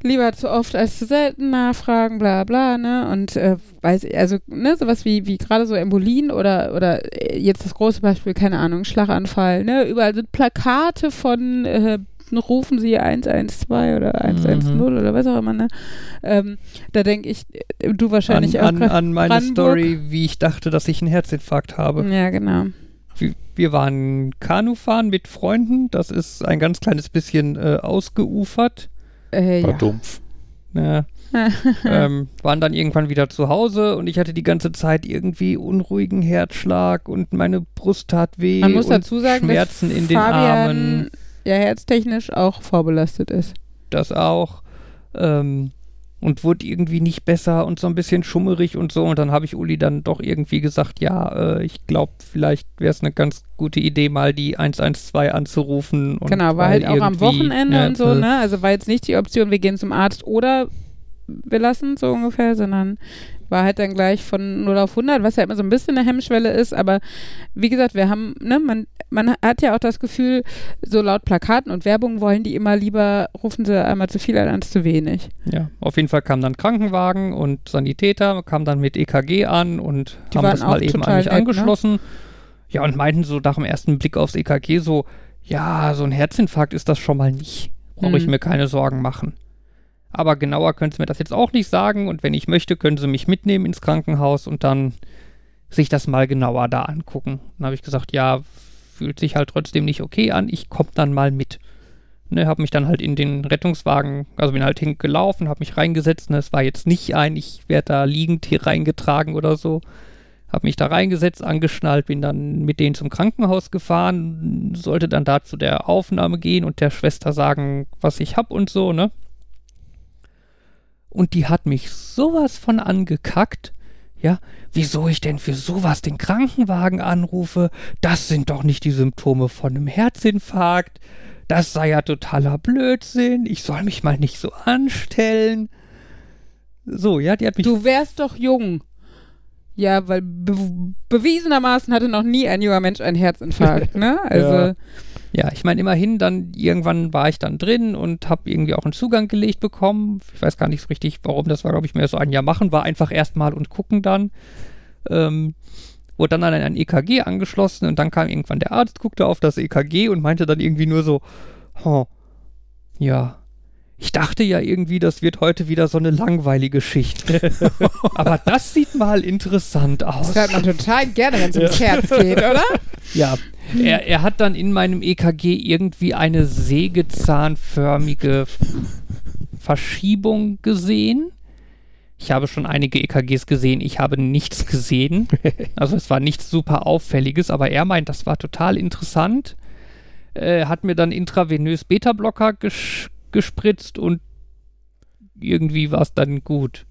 lieber zu oft als zu selten nachfragen, bla bla, ne? Und äh, weiß ich, also, ne, sowas wie, wie gerade so Embolien oder, oder äh, jetzt das große Beispiel, keine Ahnung, Schlaganfall, ne? Überall sind Plakate von äh, rufen Sie 112 oder 110 Mhm. oder was auch immer, ne? Ähm, da denke ich, äh, du wahrscheinlich an, auch. an, an meine Brandenburg. Story, wie ich dachte, dass ich einen Herzinfarkt habe. Ja, genau. Wir, wir waren Kanufahren mit Freunden. Das ist ein ganz kleines bisschen äh, ausgeufert. Äh, War ja. dumpf. Ja, ähm, waren dann irgendwann wieder zu Hause und ich hatte die ganze Zeit irgendwie unruhigen Herzschlag und meine Brust tat weh Man muss und dazu sagen, Schmerzen dass in den Fabian Armen. ja herztechnisch auch vorbelastet ist. Das auch. Ähm, und wurde irgendwie nicht besser und so ein bisschen schummerig und so. Und dann habe ich Uli dann doch irgendwie gesagt, ja, äh, ich glaube, vielleicht wäre es eine ganz gute Idee, mal die 112 anzurufen. Und genau, war weil halt auch am Wochenende ja, und so, äh, ne? Also war jetzt nicht die Option, wir gehen zum Arzt oder wir lassen so ungefähr, sondern war halt dann gleich von 0 auf 100, was ja immer so ein bisschen eine Hemmschwelle ist, aber wie gesagt, wir haben, ne, man, man hat ja auch das Gefühl, so laut Plakaten und Werbung wollen die immer lieber, rufen sie einmal zu viel als zu wenig. Ja, auf jeden Fall kam dann Krankenwagen und Sanitäter, kam dann mit EKG an und Die haben das mal eben an mich ne? angeschlossen. Ja, und meinten so nach dem ersten Blick aufs EKG so, ja, so ein Herzinfarkt ist das schon mal nicht. Brauche ich Hm. mir keine Sorgen machen. Aber genauer können sie mir das jetzt auch nicht sagen und wenn ich möchte, können sie mich mitnehmen ins Krankenhaus und dann sich das mal genauer da angucken. Dann habe ich gesagt, ja, fühlt sich halt trotzdem nicht okay an, ich komme dann mal mit. Ne, habe mich dann halt in den Rettungswagen, also bin halt hingelaufen, habe mich reingesetzt. Ne, es war jetzt nicht ein, ich werde da liegend hier reingetragen oder so. Habe mich da reingesetzt, angeschnallt, bin dann mit denen zum Krankenhaus gefahren, sollte dann da zu der Aufnahme gehen und der Schwester sagen, was ich hab und so, ne? Und die hat mich sowas von angekackt. Ja, wieso ich denn für sowas den Krankenwagen anrufe? Das sind doch nicht die Symptome von einem Herzinfarkt. Das sei ja totaler Blödsinn. Ich soll mich mal nicht so anstellen. So, ja, die hat mich. Du wärst doch jung. Ja, weil be bewiesenermaßen hatte noch nie ein junger Mensch einen Herzinfarkt, ne? Also, Ja. Ja, ich meine, immerhin dann, irgendwann war ich dann drin und habe irgendwie auch einen Zugang gelegt bekommen. Ich weiß gar nicht so richtig, warum. Das war, glaube ich, mehr so ein Jahr machen. War einfach erstmal und gucken dann. Ähm, wurde dann an ein EKG angeschlossen und dann kam irgendwann der Arzt, guckte auf das EKG und meinte dann irgendwie nur so, oh, ja, ich dachte ja irgendwie, das wird heute wieder so eine langweilige Schicht. Aber das sieht mal interessant aus. das hört man total gerne, wenn es ums Herz geht, oder? Ja, Er, er hat dann in meinem EKG irgendwie eine sägezahnförmige Verschiebung gesehen. Ich habe schon einige EKGs gesehen, ich habe nichts gesehen. Also es war nichts super auffälliges, aber er meint, das war total interessant. Er hat mir dann intravenös Beta-Blocker gesch gespritzt und irgendwie war es dann gut.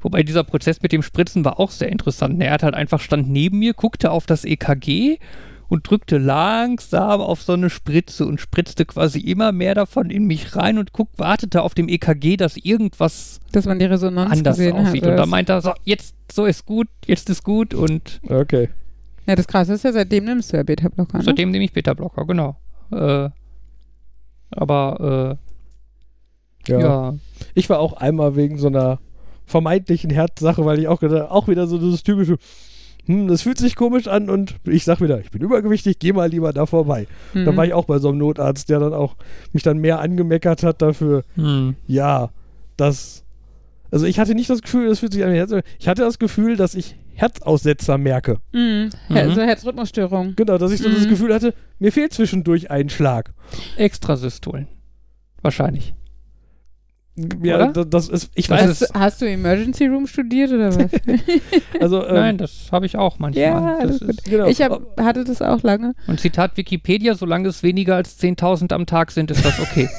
Wobei dieser Prozess mit dem Spritzen war auch sehr interessant. Er hat halt einfach stand neben mir, guckte auf das EKG und drückte langsam auf so eine Spritze und spritzte quasi immer mehr davon in mich rein und guckt, wartete auf dem EKG, dass irgendwas Dass man die Resonanz anders gesehen aussieht. hat. Und dann meinte er, so, jetzt, so ist gut, jetzt ist gut und okay. ja, das Krasse ist ja, seitdem nimmst du ja Beta-Blocker, ne? seitdem nehme ich Beta-Blocker, genau. Äh, aber, äh, Ja. ja. Ich war auch einmal wegen so einer vermeintlichen Herzsache, weil ich auch gedacht, auch wieder so dieses typische, hm, das fühlt sich komisch an und ich sag wieder, ich bin übergewichtig, geh mal lieber da vorbei. Mhm. Da war ich auch bei so einem Notarzt, der dann auch mich dann mehr angemeckert hat dafür, Hm. ja, das. Also ich hatte nicht das Gefühl, das fühlt sich an Herz. Ich hatte das Gefühl, dass ich Herzaussetzer merke. Mhm. Her- Mhm. So Herzrhythmusstörung. Genau, dass ich so das Mhm. Gefühl hatte, mir fehlt zwischendurch ein Schlag. Extrasystolen. Wahrscheinlich. Ja, Oder? da- das ist, ich Das weiß, Hast, hast du Emergency Room studiert oder was? also, ähm, Nein, das habe ich auch manchmal. Ja, das alles gut. ist, genau. ich hab, hatte das auch lange. und Zitat Wikipedia, solange es weniger als 10.000 am Tag sind, ist das okay.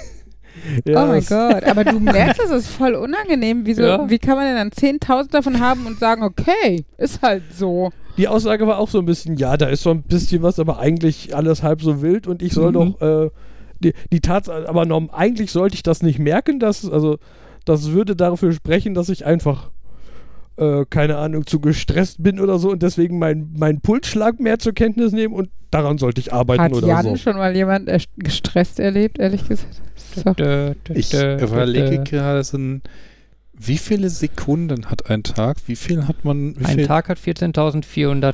Ja, oh mein das- Gott. Aber du merkst, das ist voll unangenehm. Wieso, Ja. Wie kann man denn dann 10.000 davon haben und sagen, okay, ist halt so. Die Aussage war auch so ein bisschen, ja, da ist so ein bisschen was, aber eigentlich alles halb so wild und ich soll Mhm. doch, äh, die, die Tatsache, aber norm, eigentlich sollte ich das nicht merken, dass, also, das würde dafür sprechen, dass ich einfach, äh, keine Ahnung, zu gestresst bin oder so und deswegen meinen mein Pulsschlag mehr zur Kenntnis nehmen und daran sollte ich arbeiten Hat oder Jan so. schon mal jemand gestresst erlebt, ehrlich gesagt? So. Ich überlege gerade, sind, wie viele Sekunden hat ein Tag? Wie viel hat man? Wie Ein viel, Tag hat 14.400.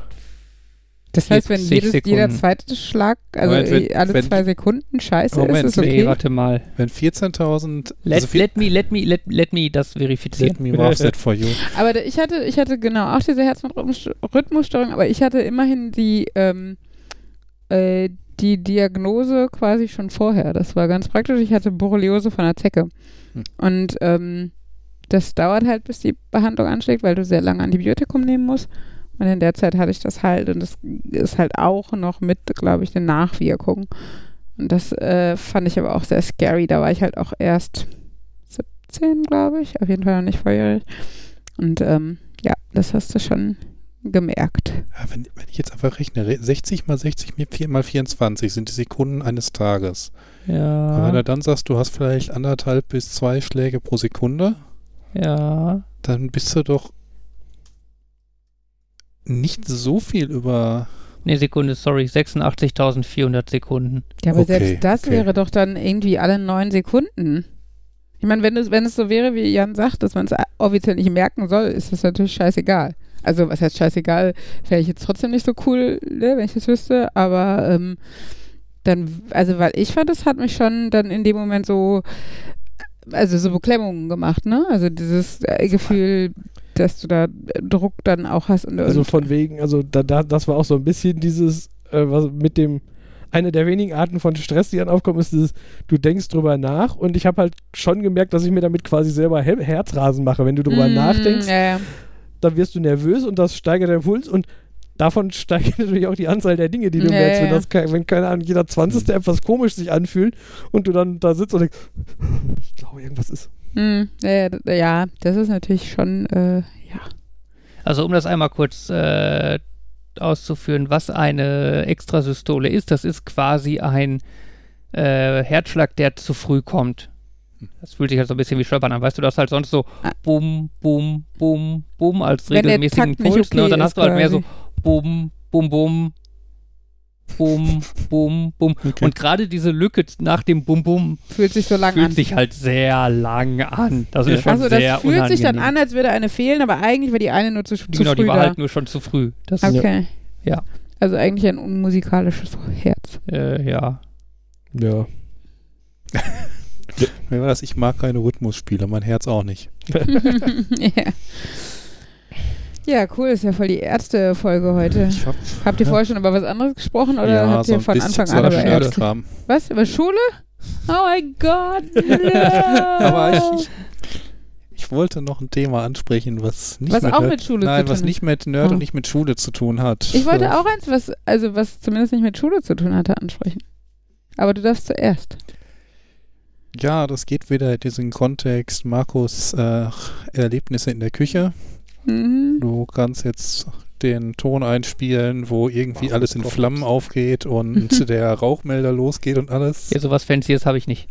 Das heißt, wenn 40 jedes, jeder zweite Schlag, also Moment, wenn- alle wenn- zwei Sekunden scheiße Moment, ist, ist Nee, okay. warte mal. Wenn 14.000. Let, also let me, let me, let, let me das verifizieren. let me mark that for you. Aber da- ich hatte, ich hatte genau auch diese Herzrhythmusstörung, aber ich hatte immerhin die, ähm, äh, die Diagnose quasi schon vorher. Das war ganz praktisch. Ich hatte Borreliose von der Zecke. Hm. Und ähm, das dauert halt, bis die Behandlung anschlägt, weil du sehr lange Antibiotikum nehmen musst. Und in der Zeit hatte ich das halt und das ist halt auch noch mit, glaube ich, den Nachwirkungen. Und das äh, fand ich aber auch sehr scary. Da war ich halt auch erst 17, glaube ich. Auf jeden Fall noch nicht volljährig. Und ähm, ja, das hast du schon gemerkt. Ja, wenn, wenn ich jetzt einfach rechne, re- 60 mal 60 mal vier- mal 24 sind die Sekunden eines Tages. Aber wenn Ja, du dann sagst, du hast vielleicht anderthalb bis zwei Schläge pro Sekunde, ja. dann bist du doch nicht so viel über. Nee, Sekunde, sorry. 86.400 Sekunden. Ja, aber Okay, selbst das okay. wäre doch dann irgendwie alle neun Sekunden. Ich meine, wenn es, wenn es so wäre, wie Jan sagt, dass man es offiziell nicht merken soll, ist das natürlich scheißegal. Also, was heißt scheißegal? Wäre ich jetzt trotzdem nicht so cool, ne, wenn ich das wüsste, aber ähm, dann, also, weil ich fand, das hat mich schon dann in dem Moment so, also so Beklemmungen gemacht, ne? Also dieses äh, Gefühl, dass du da Druck dann auch hast. Und, Also von wegen, also da, da, das war auch so ein bisschen dieses, äh, was mit dem, eine der wenigen Arten von Stress, die dann aufkommen, ist dieses, du denkst drüber nach und ich habe halt schon gemerkt, dass ich mir damit quasi selber He Herzrasen mache. Wenn du drüber Mm, nachdenkst, Ja, ja. dann wirst du nervös und das steigert deinen Puls und davon steigt natürlich auch die Anzahl der Dinge, die du Ja, merkst. Wenn, das, ke- wenn keine Ahnung, jeder 20. etwas komisch sich anfühlt und du dann da sitzt und denkst, ich glaube, irgendwas ist. Hm, ja, ja, das ist natürlich schon, äh, ja. Also um das einmal kurz äh, auszuführen, was eine Extrasystole ist, das ist quasi ein äh, Herzschlag, der zu früh kommt. Das fühlt sich halt so ein bisschen wie Stolpern an. Weißt du, das halt sonst so Ah. bum, bum, bum, bum als Wenn regelmäßigen Puls. ne? okay Und dann hast du halt mehr so quasi. bum, bum, bum, bum, bum, bum. Okay. Und gerade diese Lücke nach dem Bum, bum Fühlt sich so lang fühlt an. sich halt sehr lang an. Das Ja. ist schon Achso, das sehr fühlt sich dann unangenehm. an, als würde eine fehlen, aber eigentlich war die eine nur zu, zu Genau, früh die war da. halt nur schon zu früh. Das, okay. Ja. Also eigentlich ein unmusikalisches Herz. äh, ja. Ja. Mir war das, ich mag keine Rhythmusspiele, mein Herz auch nicht. ja. Ja, cool, ist ja voll die erste Folge heute. Hab, Habt ihr ja, vorher schon über was anderes gesprochen oder ja, habt so ihr ein von Anfang so an über Ärzte? Kram. Was? Über Schule? Oh mein Gott. Aber ich, ich, ich wollte noch ein Thema ansprechen, was nicht Was mit auch Nerd, mit Schule nein, zu was tun nicht mit Nerd Oh. und nicht mit Schule zu tun hat. Ich wollte So. auch eins, was, also was zumindest nicht mit Schule zu tun hatte, ansprechen. Aber du darfst zuerst. Ja, das geht wieder in diesen Kontext Markus äh, Erlebnisse in der Küche. Mhm. Du kannst jetzt den Ton einspielen, wo irgendwie alles in. Flammen aufgeht und der Rauchmelder losgeht und alles. Ja, sowas Fancyes habe ich nicht.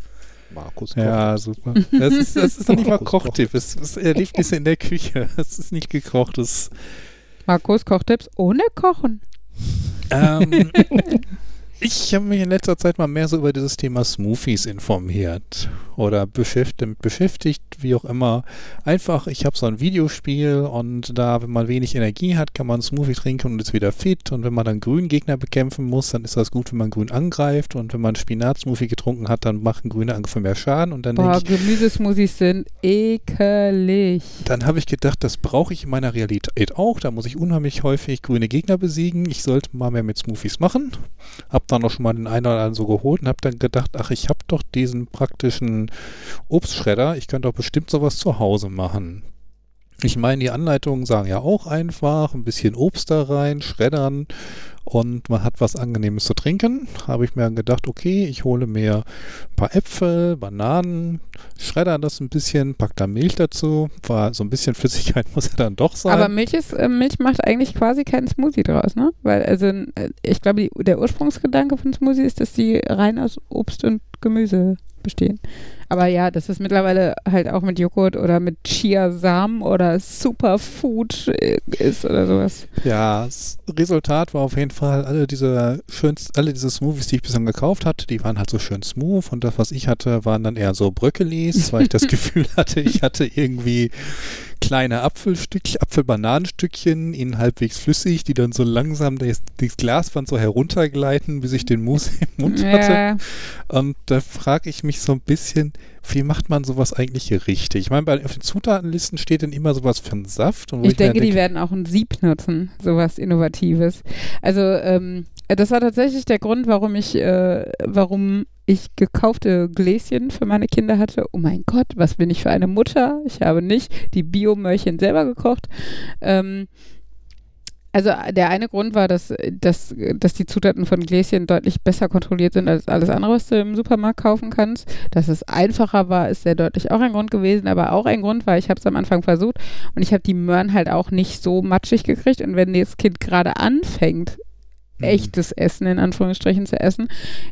Markus Ja, super. Das ist, das ist doch nicht mal. Kochtipp. Es ist Erlebnisse in der Küche. Es ist nicht gekocht. Es, Markus Kochtipps ohne Kochen. ähm, Ich habe mich in letzter Zeit mal mehr so über dieses Thema Smoothies informiert oder beschäftigt, beschäftigt wie auch immer. Einfach, ich habe so ein Videospiel und da, wenn man wenig Energie hat, kann man Smoothie trinken und ist wieder fit. Und wenn man dann grünen Gegner bekämpfen muss, dann ist das gut, wenn man grün angreift. Und wenn man Spinatsmoothie getrunken hat, dann machen grüne Angriffe mehr Schaden. Und dann Boah, ich, Gemüsesmoothies sind ekelig. dann habe ich gedacht, das brauche ich in meiner Realität auch. Da muss ich unheimlich häufig grüne Gegner besiegen. Ich sollte mal mehr mit Smoothies machen. Hab dann auch schon mal den einen oder anderen so geholt und hab dann gedacht, ach, ich habe doch diesen praktischen Obstschredder. Ich könnte doch bestimmt sowas zu Hause machen. Ich meine, die Anleitungen sagen ja auch einfach, ein bisschen Obst da rein, schreddern und man hat was Angenehmes zu trinken. Habe ich mir gedacht, okay, ich hole mir ein paar Äpfel, Bananen, schredder das ein bisschen, pack da Milch dazu. War so ein bisschen Flüssigkeit muss ja dann doch sein. Aber Milch, ist, äh, Milch macht eigentlich quasi keinen Smoothie draus, ne? Weil, also, äh, ich glaube, der Ursprungsgedanke von Smoothie ist, dass die rein aus Obst und Gemüse bestehen. Aber ja, dass es mittlerweile halt auch mit Joghurt oder mit Chiasamen oder Superfood äh, ist oder sowas. Ja, das Resultat war auf jeden Fall, alle diese schönst, alle diese Smoothies, die ich bislang gekauft hatte, die waren halt so schön smooth und das, was ich hatte, waren dann eher so Bröckelis, weil ich das Gefühl hatte, ich hatte irgendwie kleine Apfelstückchen, Apfelbananenstückchen, ihnen halbwegs flüssig, die dann so langsam das, das Glasband so heruntergleiten, bis ich den Mousse im Mund hatte. Ja, Und da frage ich mich so ein bisschen, wie macht man sowas eigentlich richtig? Ich meine, auf den Zutatenlisten steht dann immer sowas für einen Saft. Ich mir denke, dann die werden auch ein Sieb nutzen, sowas Innovatives. Also, ähm, das war tatsächlich der Grund, warum ich, äh, warum ich gekaufte Gläschen für meine Kinder hatte. Oh mein Gott, was bin ich für eine Mutter? Ich habe nicht die Biomöhrchen selber gekocht. Ähm, also der eine Grund war, dass, dass, dass die Zutaten von Gläschen deutlich besser kontrolliert sind als alles andere, was du im Supermarkt kaufen kannst. Dass es einfacher war, ist sehr deutlich auch ein Grund gewesen, aber auch ein Grund war, ich habe es am Anfang versucht und ich habe die Möhren halt auch nicht so matschig gekriegt. Und wenn das Kind gerade anfängt. Echtes Essen in Anführungsstrichen zu essen,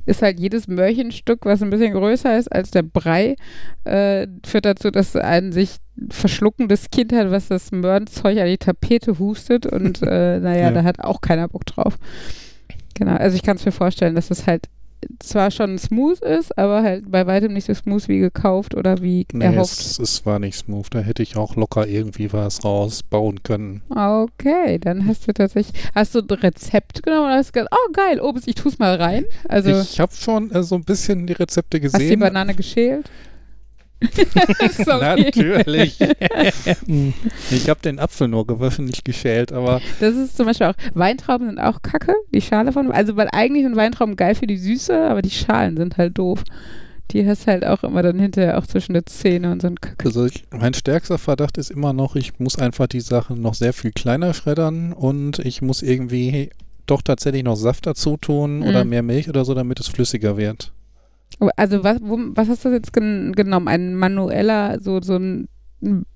ist halt jedes Möhrchenstück, was ein bisschen größer ist als der Brei, äh, führt dazu, dass ein sich verschluckendes Kind hat, was das Möhrenzeug an die Tapete hustet und äh, naja, Ja. da hat auch keiner Bock drauf. Genau, also ich kann es mir vorstellen, dass es halt zwar schon smooth ist, aber halt bei weitem nicht so smooth wie gekauft oder wie Nee, erhofft. es, es war nicht smooth. Da hätte ich auch locker irgendwie was rausbauen können. Okay, dann hast du tatsächlich, hast du ein Rezept genommen und hast gesagt, oh geil, Obst, ich tu's mal rein. Also ich habe schon äh, so ein bisschen die Rezepte hast du die gesehen. Banane geschält? Natürlich. Ich habe den Apfel nur gewaschen, nicht geschält, aber Das ist zum Beispiel auch, Weintrauben sind auch kacke, die Schale von, also weil eigentlich sind Weintrauben geil für die Süße, aber die Schalen sind halt doof. Die hast halt auch immer dann hinterher auch zwischen der Zähne und so ein Kacke. also ich, mein stärkster Verdacht ist immer noch, ich muss einfach die Sachen noch sehr viel kleiner schreddern und ich muss irgendwie doch tatsächlich noch Saft dazu tun oder Mhm. mehr Milch oder so, damit es flüssiger wird. Also was, wo, was hast du jetzt gen genommen? Ein manueller, so, so ein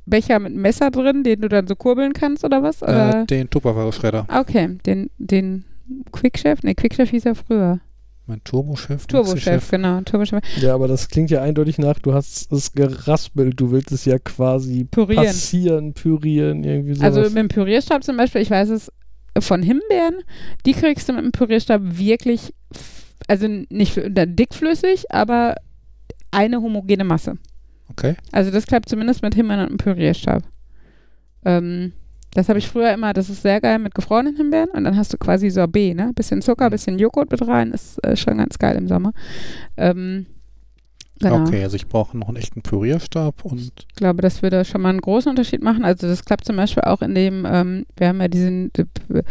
Becher mit Messer drin, den du dann so kurbeln kannst oder was? Oder? Äh, den Tupperware-Schredder. okay, den, den Quickchef? Ne, Quickchef hieß er früher. Mein Turbochef. Turbochef, genau. Turbochef. Ja, aber das klingt ja eindeutig nach, du hast es geraspelt, du willst es ja quasi Pürieren. passieren, pürieren, irgendwie sowas. Also mit dem Pürierstab zum Beispiel, ich weiß es von Himbeeren, die kriegst du mit dem Pürierstab wirklich, also nicht dickflüssig, aber eine homogene Masse. Okay. Also das klappt zumindest mit Himbeeren und einem Pürierstab. Ähm, das habe ich früher immer, das ist sehr geil mit gefrorenen Himbeeren und dann hast du quasi Sorbet, ne? Bisschen Zucker, bisschen Joghurt mit rein, ist äh, schon ganz geil im Sommer. Ähm, genau. Okay, also ich brauche noch einen echten Pürierstab und Ich glaube, das würde schon mal einen großen Unterschied machen. Also das klappt zum Beispiel auch in dem, ähm, wir haben ja diesen äh,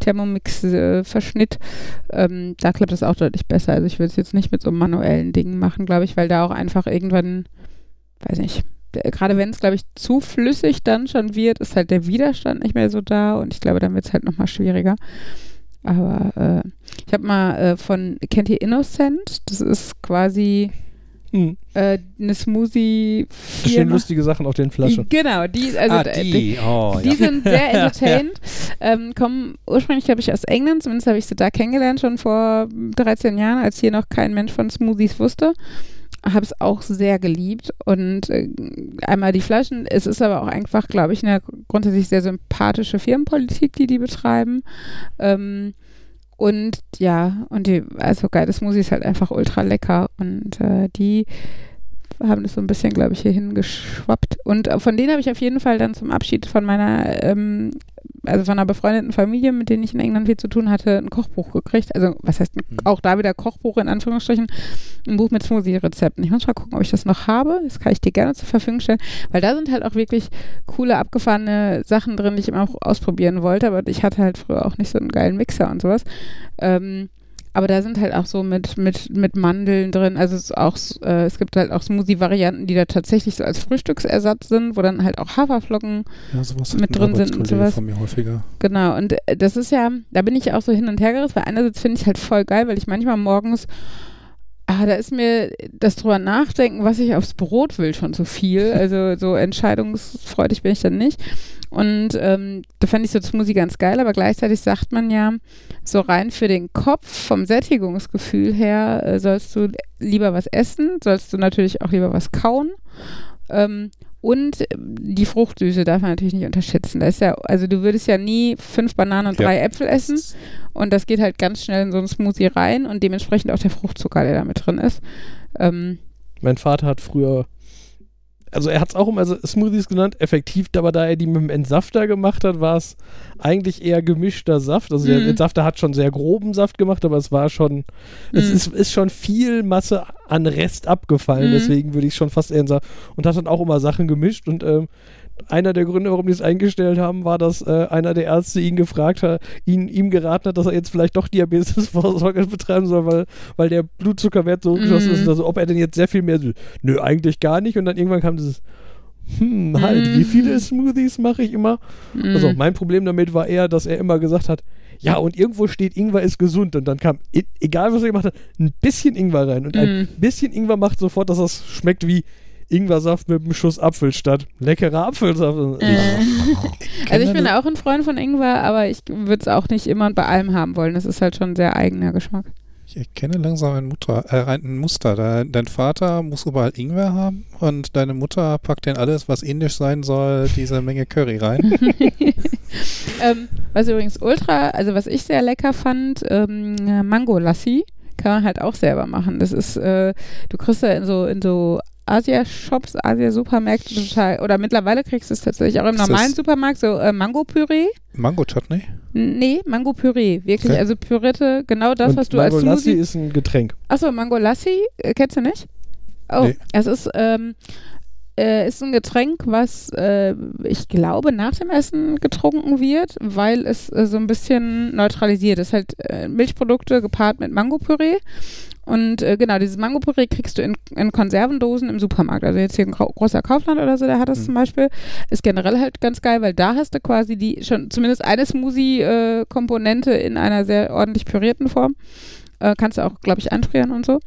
Thermomix-Verschnitt, ähm, da klappt das auch deutlich besser. Also ich würde es jetzt nicht mit so manuellen Dingen machen, glaube ich, weil da auch einfach irgendwann, weiß nicht, gerade wenn es, glaube ich, zu flüssig dann schon wird, ist halt der Widerstand nicht mehr so da und ich glaube, dann wird es halt nochmal schwieriger. Aber äh, ich habe mal äh, von, kennt ihr Innocent? Das ist quasi hm. äh, eine Smoothie Da stehen lustige Sachen auf den Flaschen. Genau, die, also ah, d- die, oh, die ja. sind sehr entertained, ähm, kommen ursprünglich, glaube ich, aus England, zumindest habe ich sie da kennengelernt, schon vor 13 Jahren, als hier noch kein Mensch von Smoothies wusste. Habe es auch sehr geliebt und äh, einmal die Flaschen, es ist aber auch einfach, glaube ich, eine grundsätzlich sehr sympathische Firmenpolitik, die die betreiben. Ähm, und ja, und die, also geile Smoothies halt einfach ultra lecker. Und äh, die haben das so ein bisschen, glaube ich, hier hingeschwappt. Und äh, von denen habe ich auf jeden Fall dann zum Abschied von meiner, ähm, also von einer befreundeten Familie, mit denen ich in England viel zu tun hatte, ein Kochbuch gekriegt. Also, was heißt, Mhm. auch da wieder Kochbuch in Anführungsstrichen, ein Buch mit Smoothie-Rezepten. Ich muss mal gucken, ob ich das noch habe. Das kann ich dir gerne zur Verfügung stellen, weil da sind halt auch wirklich coole, abgefahrene Sachen drin, die ich immer auch ausprobieren wollte. Aber ich hatte halt früher auch nicht so einen geilen Mixer und sowas. Ähm, aber da sind halt auch so mit, mit, mit Mandeln drin. Also es, auch, äh, es gibt halt auch Smoothie-Varianten, die da tatsächlich so als Frühstücksersatz sind, wo dann halt auch Haferflocken Ja, Mit drin sind und sowas. von mir häufiger. Genau, und äh, das ist ja, da bin ich auch so hin und her gerissen, weil einerseits finde ich es halt voll geil, weil ich manchmal morgens, ah, da ist mir das drüber nachdenken, was ich aufs Brot will, schon zu viel. Also so entscheidungsfreudig bin ich dann nicht. Und ähm, da fand ich so Smoothie ganz geil, aber gleichzeitig sagt man ja, so rein für den Kopf, vom Sättigungsgefühl her, äh, sollst du lieber was essen, sollst du natürlich auch lieber was kauen. Ähm, und äh, die Fruchtsüße darf man natürlich nicht unterschätzen. Da ist ja, also du würdest ja nie fünf Bananen und Ja. drei Äpfel essen und das geht halt ganz schnell in so einen Smoothie rein und dementsprechend auch der Fruchtzucker, der da mit drin ist. Ähm, Mein Vater hat früher, also er hat es auch immer Smoothies genannt, effektiv, aber da er die mit dem Entsafter gemacht hat, war es eigentlich eher gemischter Saft. Also der Mhm. Entsafter hat schon sehr groben Saft gemacht, aber es war schon, es Mhm. ist, ist schon viel Masse an Rest abgefallen, Mhm. deswegen würde ich schon fast eher Saft und hat dann auch immer Sachen gemischt und ähm, einer der Gründe, warum die es eingestellt haben, war, dass äh, einer der Ärzte ihn gefragt hat, ihn, ihm geraten hat, dass er jetzt vielleicht doch Diabetesvorsorge betreiben soll, weil, weil der Blutzuckerwert so hochgeschossen Mhm. ist. Also ob er denn jetzt sehr viel mehr, nö, eigentlich gar nicht. Und dann irgendwann kam dieses, hm, halt, Mhm. wie viele Smoothies mache ich immer? Also mm. mein Problem damit war eher, dass er immer gesagt hat, ja, und irgendwo steht, Ingwer ist gesund. Und dann kam, e egal was er gemacht hat, ein bisschen Ingwer rein. Und ein Mm. bisschen Ingwer macht sofort, dass das schmeckt wie Ingwersaft mit einem Schuss Apfel statt leckerer Apfelsaft. Äh. Also ich bin auch ein Freund von Ingwer, aber ich würde es auch nicht immer und bei allem haben wollen. Das ist halt schon ein sehr eigener Geschmack. Ich erkenne langsam ein, Mutter, äh, ein Muster. Da, dein Vater muss überall Ingwer haben und deine Mutter packt in alles, was indisch sein soll, diese Menge Curry rein. ähm, was übrigens ultra, also was ich sehr lecker fand, ähm, Mango Lassi kann man halt auch selber machen. Das ist, äh, du kriegst ja in so, in so Asia-Shops, Asia-Supermärkte total, oder mittlerweile kriegst du es tatsächlich auch im Ist das- normalen Supermarkt, so äh, Mango-Püree. Mango-Chutney? Nee, Mango-Püree, wirklich, Okay. also pürierte, genau das, Und was du Mango als Lassi Smoothie... ist ein Getränk. Achso, Mango Lassi, äh, kennst du nicht? Oh, Nee. es ist, ähm, äh, ist ein Getränk, was äh, ich glaube nach dem Essen getrunken wird, weil es äh, so ein bisschen neutralisiert. Es ist halt äh, Milchprodukte gepaart mit Mangopüree. Und äh, genau, dieses Mangopüree kriegst du in, in Konservendosen im Supermarkt. Also jetzt hier ein großer Kaufland oder so, der hat das Mhm. zum Beispiel. Ist generell halt ganz geil, weil da hast du quasi die schon zumindest eine Smoothie-Komponente in einer sehr ordentlich pürierten Form. Äh, kannst du auch, glaube ich, einfrieren und so.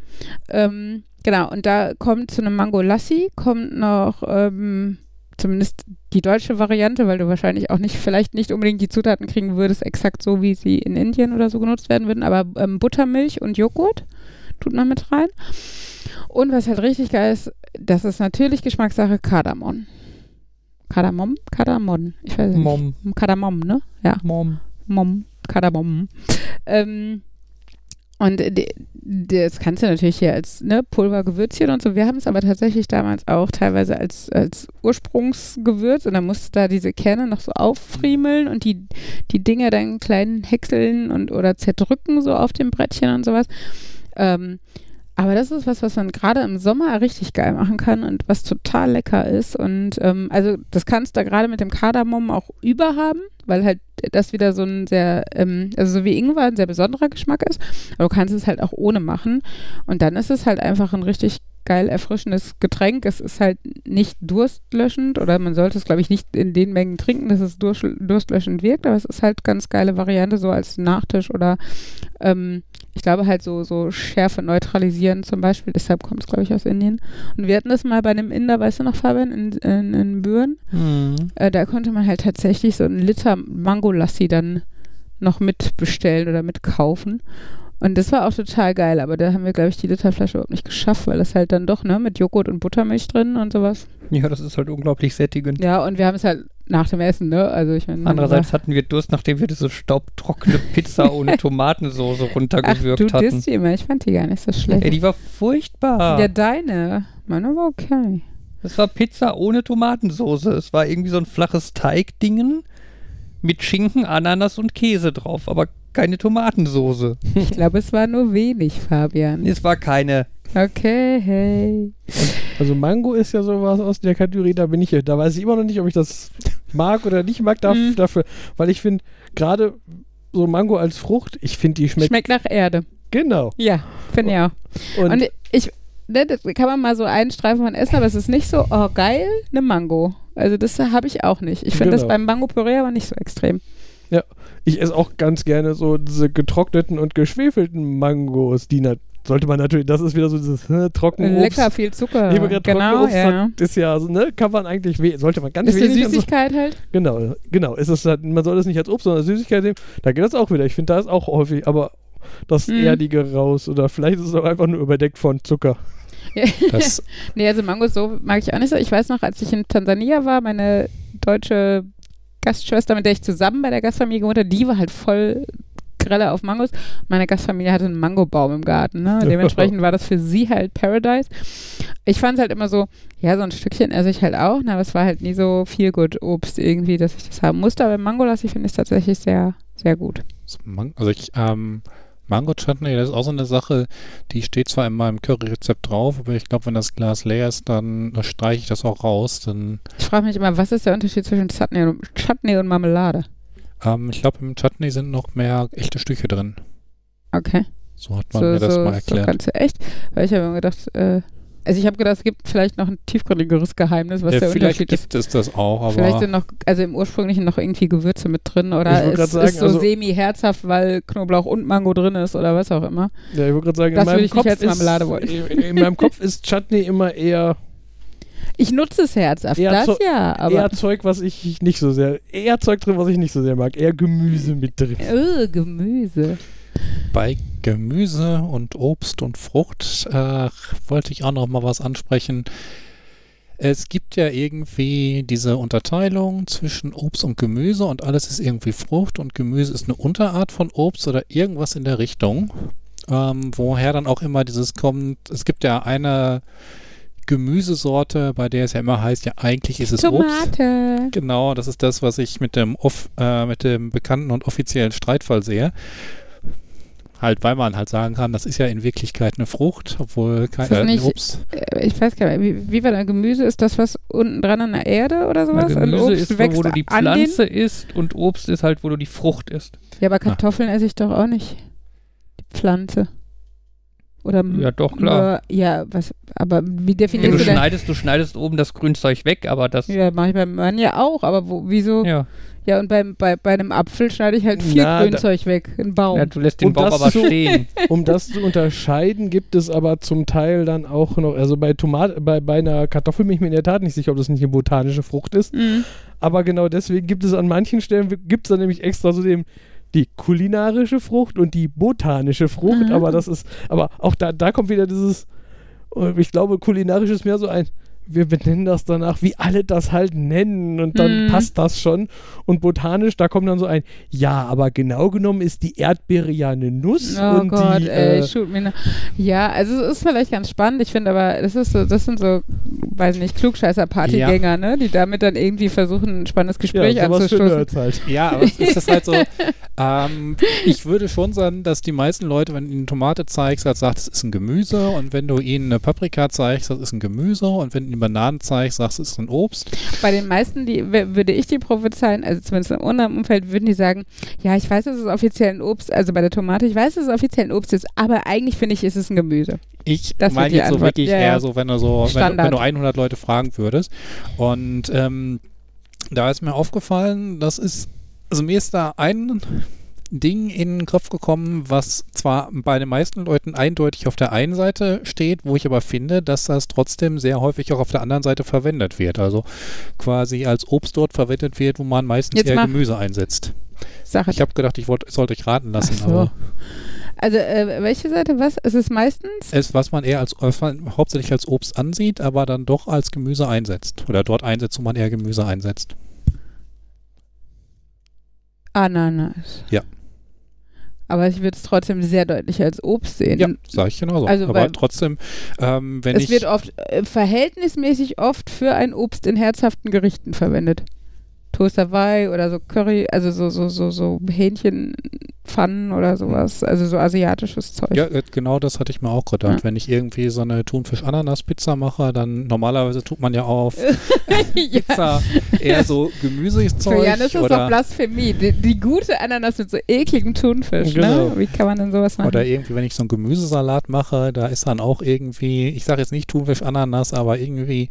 Ähm, genau, und da kommt zu einem Mango Lassi, kommt noch ähm, zumindest die deutsche Variante, weil du wahrscheinlich auch nicht, vielleicht nicht unbedingt die Zutaten kriegen würdest, exakt so, wie sie in Indien oder so genutzt werden würden, aber ähm, Buttermilch und Joghurt tut man mit rein. Und was halt richtig geil ist, das ist natürlich Geschmackssache Kardamom. Kardamom? Kardamom. Ich weiß nicht. Mom. Kardamom, ne? Ja. Mom. Mom, Kardamom. Ähm, und das kannst du natürlich hier als ne, Pulvergewürzchen und so. Wir haben es aber tatsächlich damals auch teilweise als, als Ursprungsgewürz und dann musst du da diese Kerne noch so auffriemeln und die, die Dinger dann klein häckseln und oder zerdrücken so auf dem Brettchen und sowas. Ähm, aber das ist was, was man gerade im Sommer richtig geil machen kann und was total lecker ist. Und ähm, also das kannst du da gerade mit dem Kardamom auch überhaben, weil halt das wieder so ein sehr, ähm, also so wie Ingwer ein sehr besonderer Geschmack ist. Aber du kannst es halt auch ohne machen. Und dann ist es halt einfach ein richtig geil erfrischendes Getränk. Es ist halt nicht durstlöschend oder man sollte es, glaube ich, nicht in den Mengen trinken, dass es durst, durstlöschend wirkt, aber es ist halt ganz geile Variante, so als Nachtisch oder ähm, ich glaube halt so, so Schärfe neutralisieren zum Beispiel. Deshalb kommt es, glaube ich, aus Indien. Und wir hatten das mal bei einem Inder, weißt du noch, Fabian, in, in, in Büren. Äh, da konnte man halt tatsächlich so einen Liter Mango-Lassi dann noch mitbestellen oder mitkaufen. Und das war auch total geil, aber da haben wir, glaube ich, die Literflasche überhaupt nicht geschafft, weil das halt dann doch, ne, mit Joghurt und Buttermilch drin und sowas. Ja, das ist halt unglaublich sättigend. Ja, und wir haben es halt nach dem Essen, ne? Also ich meine. Andererseits hatten wir Durst, nachdem wir diese staubtrockene Pizza ohne Tomatensauce Ach, runtergewürgt du hatten. disst die immer. Ich fand die gar nicht so schlecht. Ey, die war furchtbar. Ja, deine. Meine war okay. Es war Pizza ohne Tomatensauce. Es war irgendwie so ein flaches Teigdingen mit Schinken, Ananas und Käse drauf, aber keine Tomatensauce. Ich glaube, es war nur wenig, Fabian. Es war keine. Okay, hey. Also Mango ist ja sowas aus der Kategorie, da bin ich ja, da weiß ich immer noch nicht, ob ich das mag oder nicht mag darf, Mhm. dafür, weil ich finde, gerade so Mango als Frucht, ich finde, die schmeckt, Schmeckt nach Erde. genau. Ja, finde ich auch. Und, Und ich, ne, das kann man mal so einen Streifen von essen, aber es ist nicht so, oh geil, eine Mango. Also das habe ich auch nicht. Ich finde das Genau. beim Mango-Püree aber nicht so extrem. Ich esse auch ganz gerne so diese getrockneten und geschwefelten Mangos, die sollte man natürlich, das ist wieder so dieses äh, trockene Obst. Lecker, viel Zucker. Liebe gerade genau, Obst ja. hat, ist ja, so, ne, kann man eigentlich, sollte man ganz Ist wenig so- Süßigkeit halt. Genau, genau. Ist es halt, man soll das nicht als Obst, sondern als Süßigkeit nehmen. Da geht das auch wieder. Ich finde, da ist auch häufig, aber das Mhm. Erdige raus. Oder vielleicht ist es auch einfach nur überdeckt von Zucker. Nee, also Mangos so mag ich auch nicht so. Ich weiß noch, als ich in Tansania war, meine deutsche Gastschwester, mit der ich zusammen bei der Gastfamilie gewohnt habe, die war halt voll Grelle auf Mangos. Meine Gastfamilie hatte einen Mangobaum im Garten. Ne? Dementsprechend war das für sie halt Paradise. Ich fand es halt immer so, ja, so ein Stückchen esse ich halt auch, ne? aber es war halt nie so viel gut Obst irgendwie, dass ich das haben musste. Aber Mango lasse ich finde ich tatsächlich sehr, sehr gut. das also ich, ähm, Mango Chutney, das ist auch so eine Sache, die steht zwar in meinem Curry-Rezept drauf, aber ich glaube, wenn das Glas leer ist, dann streiche ich das auch raus. Dann, Ich frage mich immer, was ist der Unterschied zwischen Chutney und, Chutney und Marmelade? ähm, ich glaube, im Chutney sind noch mehr echte Stücke drin. Okay. So hat man so, mir das so, mal so erklärt. kannst du echt. Weil ich habe immer gedacht, äh, also ich habe gedacht, es gibt vielleicht noch ein tiefgründigeres Geheimnis, was Ja, der vielleicht Unterschied ist. gibt es das auch, aber Vielleicht sind noch, also im ursprünglichen noch irgendwie Gewürze mit drin oder es sagen, ist so also- semi-herzhaft, weil Knoblauch und Mango drin ist oder was auch immer. Ja, ich wollte gerade sagen, Das in würde meinem ich nicht Kopf als Marmelade ist, wollen. In, in meinem Kopf ist Chutney immer eher, Ich nutze es herzhaft, Eher das ja, aber eher Zeug, was ich nicht so sehr, eher Zeug drin, was ich nicht so sehr mag. Eher Gemüse mit drin. äh, Gemüse. Bei Gemüse und Obst und Frucht äh, wollte ich auch noch mal was ansprechen. Es gibt ja irgendwie diese Unterteilung zwischen Obst und Gemüse und alles ist irgendwie Frucht und Gemüse ist eine Unterart von Obst oder irgendwas in der Richtung. Ähm, woher dann auch immer dieses kommt. Es gibt ja eine Gemüsesorte, bei der es ja immer heißt, ja eigentlich ist es Obst. Tomate. Genau, das ist das, was ich mit dem, off, äh, mit dem bekannten und offiziellen Streitfall sehe. Halt, weil man halt sagen kann, das ist ja in Wirklichkeit eine Frucht, obwohl kein äh, nicht- Obst. Äh, Ich weiß gar nicht, wie, wie war das? Gemüse? Ist das was unten dran an der Erde oder Na, sowas? Und Gemüse Obst ist, wo, wächst wo du die Pflanze isst und Obst ist halt, wo du die Frucht isst. Ja, aber Kartoffeln esse ich doch auch nicht. Die Pflanze. Oder Ja, doch, klar. Nur, ja, was, aber wie Ja, definierst du du denn? schneidest, du schneidest oben das Grünzeug weg, aber das. Ja, mache ich beim Mann ja auch, aber wo, wieso? Ja, Ja, und beim, bei, bei einem Apfel schneide ich halt viel Na, da- Grünzeug weg, einen Baum. ja du lässt den Bauch das aber so- stehen. Um das zu unterscheiden, gibt es aber zum Teil dann auch noch, also bei Tomat, bei, bei einer Kartoffel bin ich mir in der Tat nicht sicher, ob das nicht eine botanische Frucht ist. Mhm. Aber genau deswegen gibt es an manchen Stellen, gibt es dann nämlich extra so dem, die kulinarische Frucht und die botanische Frucht. Mhm. Aber das ist, aber auch da, da kommt wieder dieses, äh, ich glaube, kulinarisch ist mehr so ein, wir benennen das danach, wie alle das halt nennen und dann Mhm. passt das schon. Und botanisch, da kommt dann so ein, ja, aber genau genommen ist die Erdbeere ja eine Nuss Oh und Gott, die, ey, äh, shoot me. Ja, also es ist vielleicht ganz spannend. Ich finde aber, das ist so, das sind so, weiß nicht, Klugscheißer-Partygänger, ne? Die damit dann irgendwie versuchen, ein spannendes Gespräch ja, anzustoßen. Halt. Ja, aber es ist das halt so. Ähm, ich würde schon sagen, dass die meisten Leute, wenn du ihnen Tomate zeigst, halt sagt, es ist ein Gemüse und wenn du ihnen eine Paprika zeigst, das ist ein Gemüse und wenn du ihnen Bananen zeigst, sagst du, es ist ein Obst. Bei den meisten, die würde ich die prophezeien, also zumindest in unserem Umfeld, würden die sagen, ja, ich weiß, dass es offiziell ein Obst, also bei der Tomate, ich weiß, dass es offiziell ein Obst ist, aber eigentlich finde ich, ist es ein Gemüse. Ich meine jetzt so Antwort. wirklich Ja, eher so, wenn du so, wenn wenn du 100 Leute fragen würdest. Und ähm, da ist mir aufgefallen, das ist, also mir ist da ein Ding in den Kopf gekommen, was zwar bei den meisten Leuten eindeutig auf der einen Seite steht, wo ich aber finde, dass das trotzdem sehr häufig auch auf der anderen Seite verwendet wird. Also quasi als Obst dort verwendet wird, wo man meistens Jetzt eher. Gemüse einsetzt. Sache. Ich habe gedacht, ich wollt, sollte euch raten lassen, so. aber Also, äh, welche Seite, was? Ist es meistens? es, was man eher als was man hauptsächlich als Obst ansieht, aber dann doch als Gemüse einsetzt. Oder dort einsetzt, wo man eher Gemüse einsetzt. Ananas. Ja. Aber ich würde es trotzdem sehr deutlich als Obst sehen. Ja, sage ich genauso. Also, Aber trotzdem, ähm, wenn es ich. wird oft, äh, verhältnismäßig oft für ein Obst in herzhaften Gerichten verwendet. Toast Hawaii oder so Curry, also so, so, so, so Hähnchenpfannen oder sowas. Also so asiatisches Zeug. ja, äh, genau das hatte ich mir auch gedacht. Ja. Wenn ich irgendwie so eine Thunfisch-Ananas-Pizza mache, dann normalerweise tut man ja auf ja. Pizza eher so Gemüsezeug Für Jan ist das oder, doch Blasphemie. Die, die gute Ananas mit so ekligem Thunfisch, Genau. ne? Wie kann man denn sowas machen? oder irgendwie, wenn ich so einen Gemüsesalat mache, da ist dann auch irgendwie, ich sage jetzt nicht Thunfisch-Ananas, aber irgendwie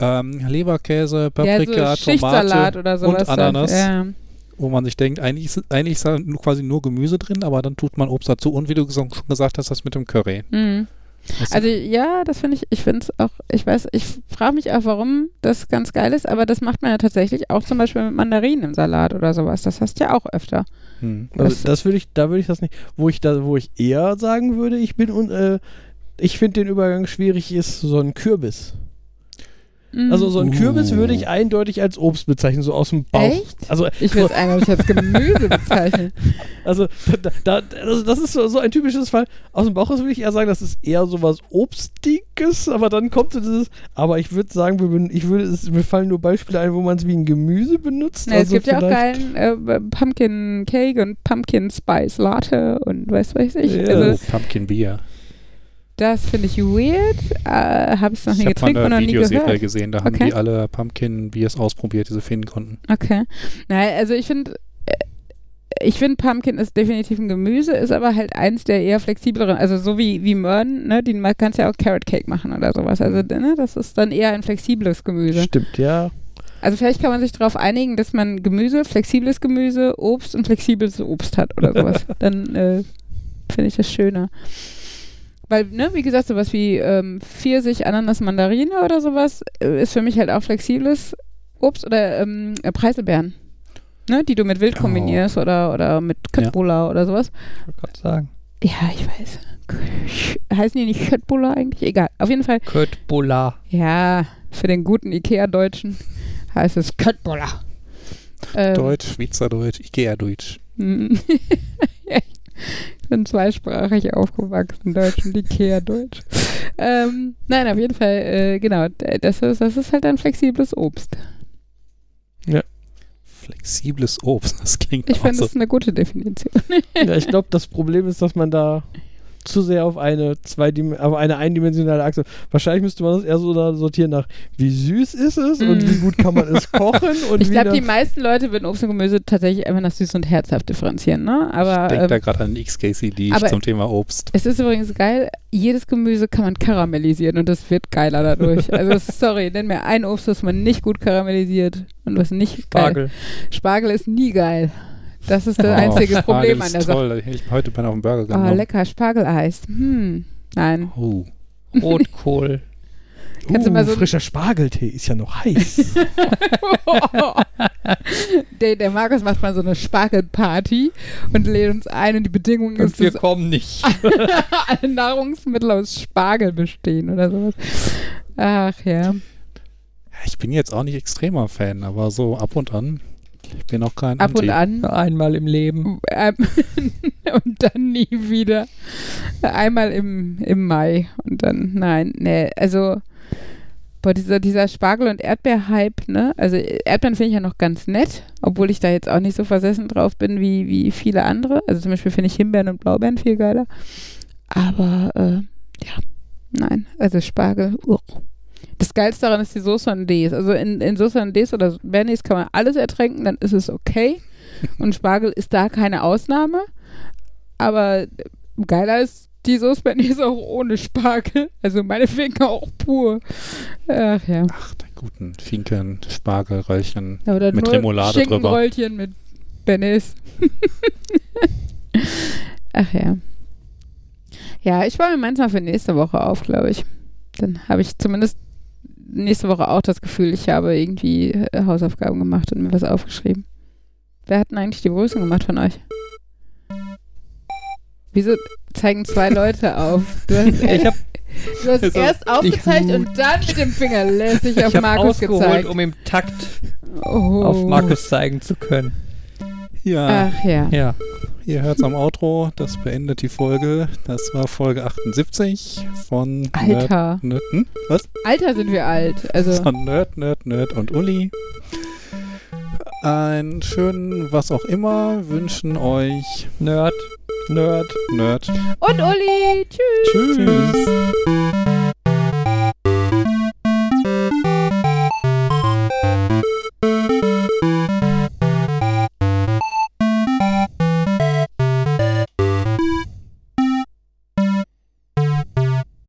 ähm, Leberkäse, Paprika, ja, so Schichtsalat Tomate oder sowas. und Ananas. Dann. Ja. wo man sich denkt, eigentlich ist, eigentlich ist da quasi nur Gemüse drin, aber dann tut man Obst dazu und wie du schon gesagt hast, das mit dem Curry. Mhm. Also ja, das finde ich, ich finde es auch, ich weiß, ich frage mich auch, warum das ganz geil ist, aber das macht man ja tatsächlich auch zum Beispiel mit Mandarinen im Salat oder sowas. Das hast du ja auch öfter. hm. Also Das- das würde ich, da würde ich das nicht. Wo ich da, wo ich eher sagen würde, ich bin und äh, ich finde den Übergang schwierig, ist so ein Kürbis. Also so ein Kürbis Uh. würde ich eindeutig als Obst bezeichnen, so aus dem Bauch. Echt? Also, Ich würde es eigentlich als Gemüse bezeichnen. also, da, da, also das ist so, so ein typisches Fall. Aus dem Bauch würde ich eher sagen, das ist eher so was Obstiges, aber dann kommt so dieses, aber ich würde sagen, ich würde es, mir fallen nur Beispiele ein, wo man es wie ein Gemüse benutzt. Ja, es also gibt ja auch geilen äh, Pumpkin Cake und Pumpkin Spice Latte und weiß weiß ich. Ja. Oh, Also Pumpkin Beer. Das finde ich weird. Äh, Habe ich noch nie Ich habe getrunken und noch nie gehört. gesehen, da haben Okay. die alle Pumpkin Beers ausprobiert, die sie finden konnten. Okay. Nein, also ich finde, äh, ich finde Pumpkin ist definitiv ein Gemüse, ist aber halt eins der eher flexibleren, also so wie, wie Möhren, ne, die man kannst ja auch Carrot Cake machen oder sowas. Also, ne, das ist dann eher ein flexibles Gemüse. Stimmt, ja. Also vielleicht kann man sich darauf einigen, dass man Gemüse, flexibles Gemüse, Obst und flexibles Obst hat oder sowas. Dann äh, finde ich das schöner. Weil, ne, wie gesagt, sowas wie ähm, Pfirsich, Ananas, Mandarine oder sowas äh, ist für mich halt auch flexibles Obst oder ähm, äh, Preiselbeeren. Ne, die du mit Wild Oh. kombinierst oder, oder mit Köttbullar oder sowas. Ich wollte gerade sagen. Ja, ich weiß. Heißen die nicht Köttbullar eigentlich? Egal. Auf jeden Fall, Kurt Bola. ja, für den guten Ikea-Deutschen heißt es Köttbullar. Ähm, Deutsch, Schweizerdeutsch, Ikea-Deutsch. Ja, ich bin zweisprachig aufgewachsen, Deutsch und Ikea-Deutsch. Ähm, nein, auf jeden Fall, äh, genau, das ist, das ist halt ein flexibles Obst. Flexibles Obst, das klingt Ich auch finde, so. das ist eine gute Definition. ja, ich glaube, das Problem ist, dass man da zu sehr auf eine zweidim auf eine eindimensionale Achse. Wahrscheinlich müsste man das eher so da sortieren nach, wie süß ist es und Mm. wie gut kann man es kochen und Ich glaube, da- die meisten Leute würden Obst und Gemüse tatsächlich einfach nach süß und herzhaft differenzieren, ne? Aber ich denke da ähm, gerade an XKCD zum Thema Obst. es ist übrigens geil, jedes Gemüse kann man karamellisieren und das wird geiler dadurch. Also sorry, nenn mir ein Obst, das man nicht gut karamellisiert und was nicht geil Spargel. Spargel ist nie geil. Das ist das Oh, einzige Spargel Problem an ist der Sache. toll. Ich heute bei auf den Burger Oh, genommen. lecker, Spargeleis. Hm, nein. Oh. Rotkohl. Kannst du uh, mal so- frischer Spargeltee ist ja noch heiß. der, der Markus macht mal so eine Spargelparty und lädt uns ein und die Bedingung ist, Und wir dass kommen nicht. alle Nahrungsmittel aus Spargel bestehen oder sowas. Ach ja. Ich bin jetzt auch nicht extremer Fan, aber so ab und an. Ich bin auch kein Ab Anti. und an. Einmal im Leben. Ähm, und dann nie wieder. Einmal im, im Mai und dann, nein, nee, also boah, dieser, dieser Spargel- und Erdbeer-Hype, ne? Also Erdbeeren finde ich ja noch ganz nett, obwohl ich da jetzt auch nicht so versessen drauf bin wie, wie viele andere. Also zum Beispiel finde ich Himbeeren und Blaubeeren viel geiler. Aber äh, ja, nein, also Spargel, uch. Das Geilste daran ist die Soße Hollandaise. Also in, in Soße Hollandaise oder Bernays kann man alles ertränken, dann ist es okay. Und Spargel ist da keine Ausnahme. Aber geiler ist die Soße Bernays auch ohne Spargel. Also meine Finger auch pur. Ach ja. Ach, den guten Finken, Spargelröllchen. Oder Mit Remoulade drüber. Schinkenröllchen mit Bernays. Ach ja. Ja, ich baue mir meins mal für nächste Woche auf, glaube ich. Dann habe ich zumindest nächste Woche auch das Gefühl, ich habe irgendwie äh, Hausaufgaben gemacht und mir was aufgeschrieben. Wer hat denn eigentlich die Begrüßung gemacht von euch? Wieso zeigen zwei Leute auf? Du hast, Ich habe du hast Also, erst aufgezeigt ich- und dann mit dem Finger lässig auf ich hab Markus ausgeholt, gezeigt. um im Takt oh. auf Markus zeigen zu können. Ja, Ach ja. Ja. ihr hört's am Outro. Das beendet die Folge. Das war Folge 78 von Alter. Nerd, Nerd, hm? Was? Alter sind wir alt. Also, Von Nerd, Nerd, Nerd und Uli. Einen schönen was auch immer wünschen euch Nerd. Nerd. Nerd. und Uli. Tschüss. Tschüss.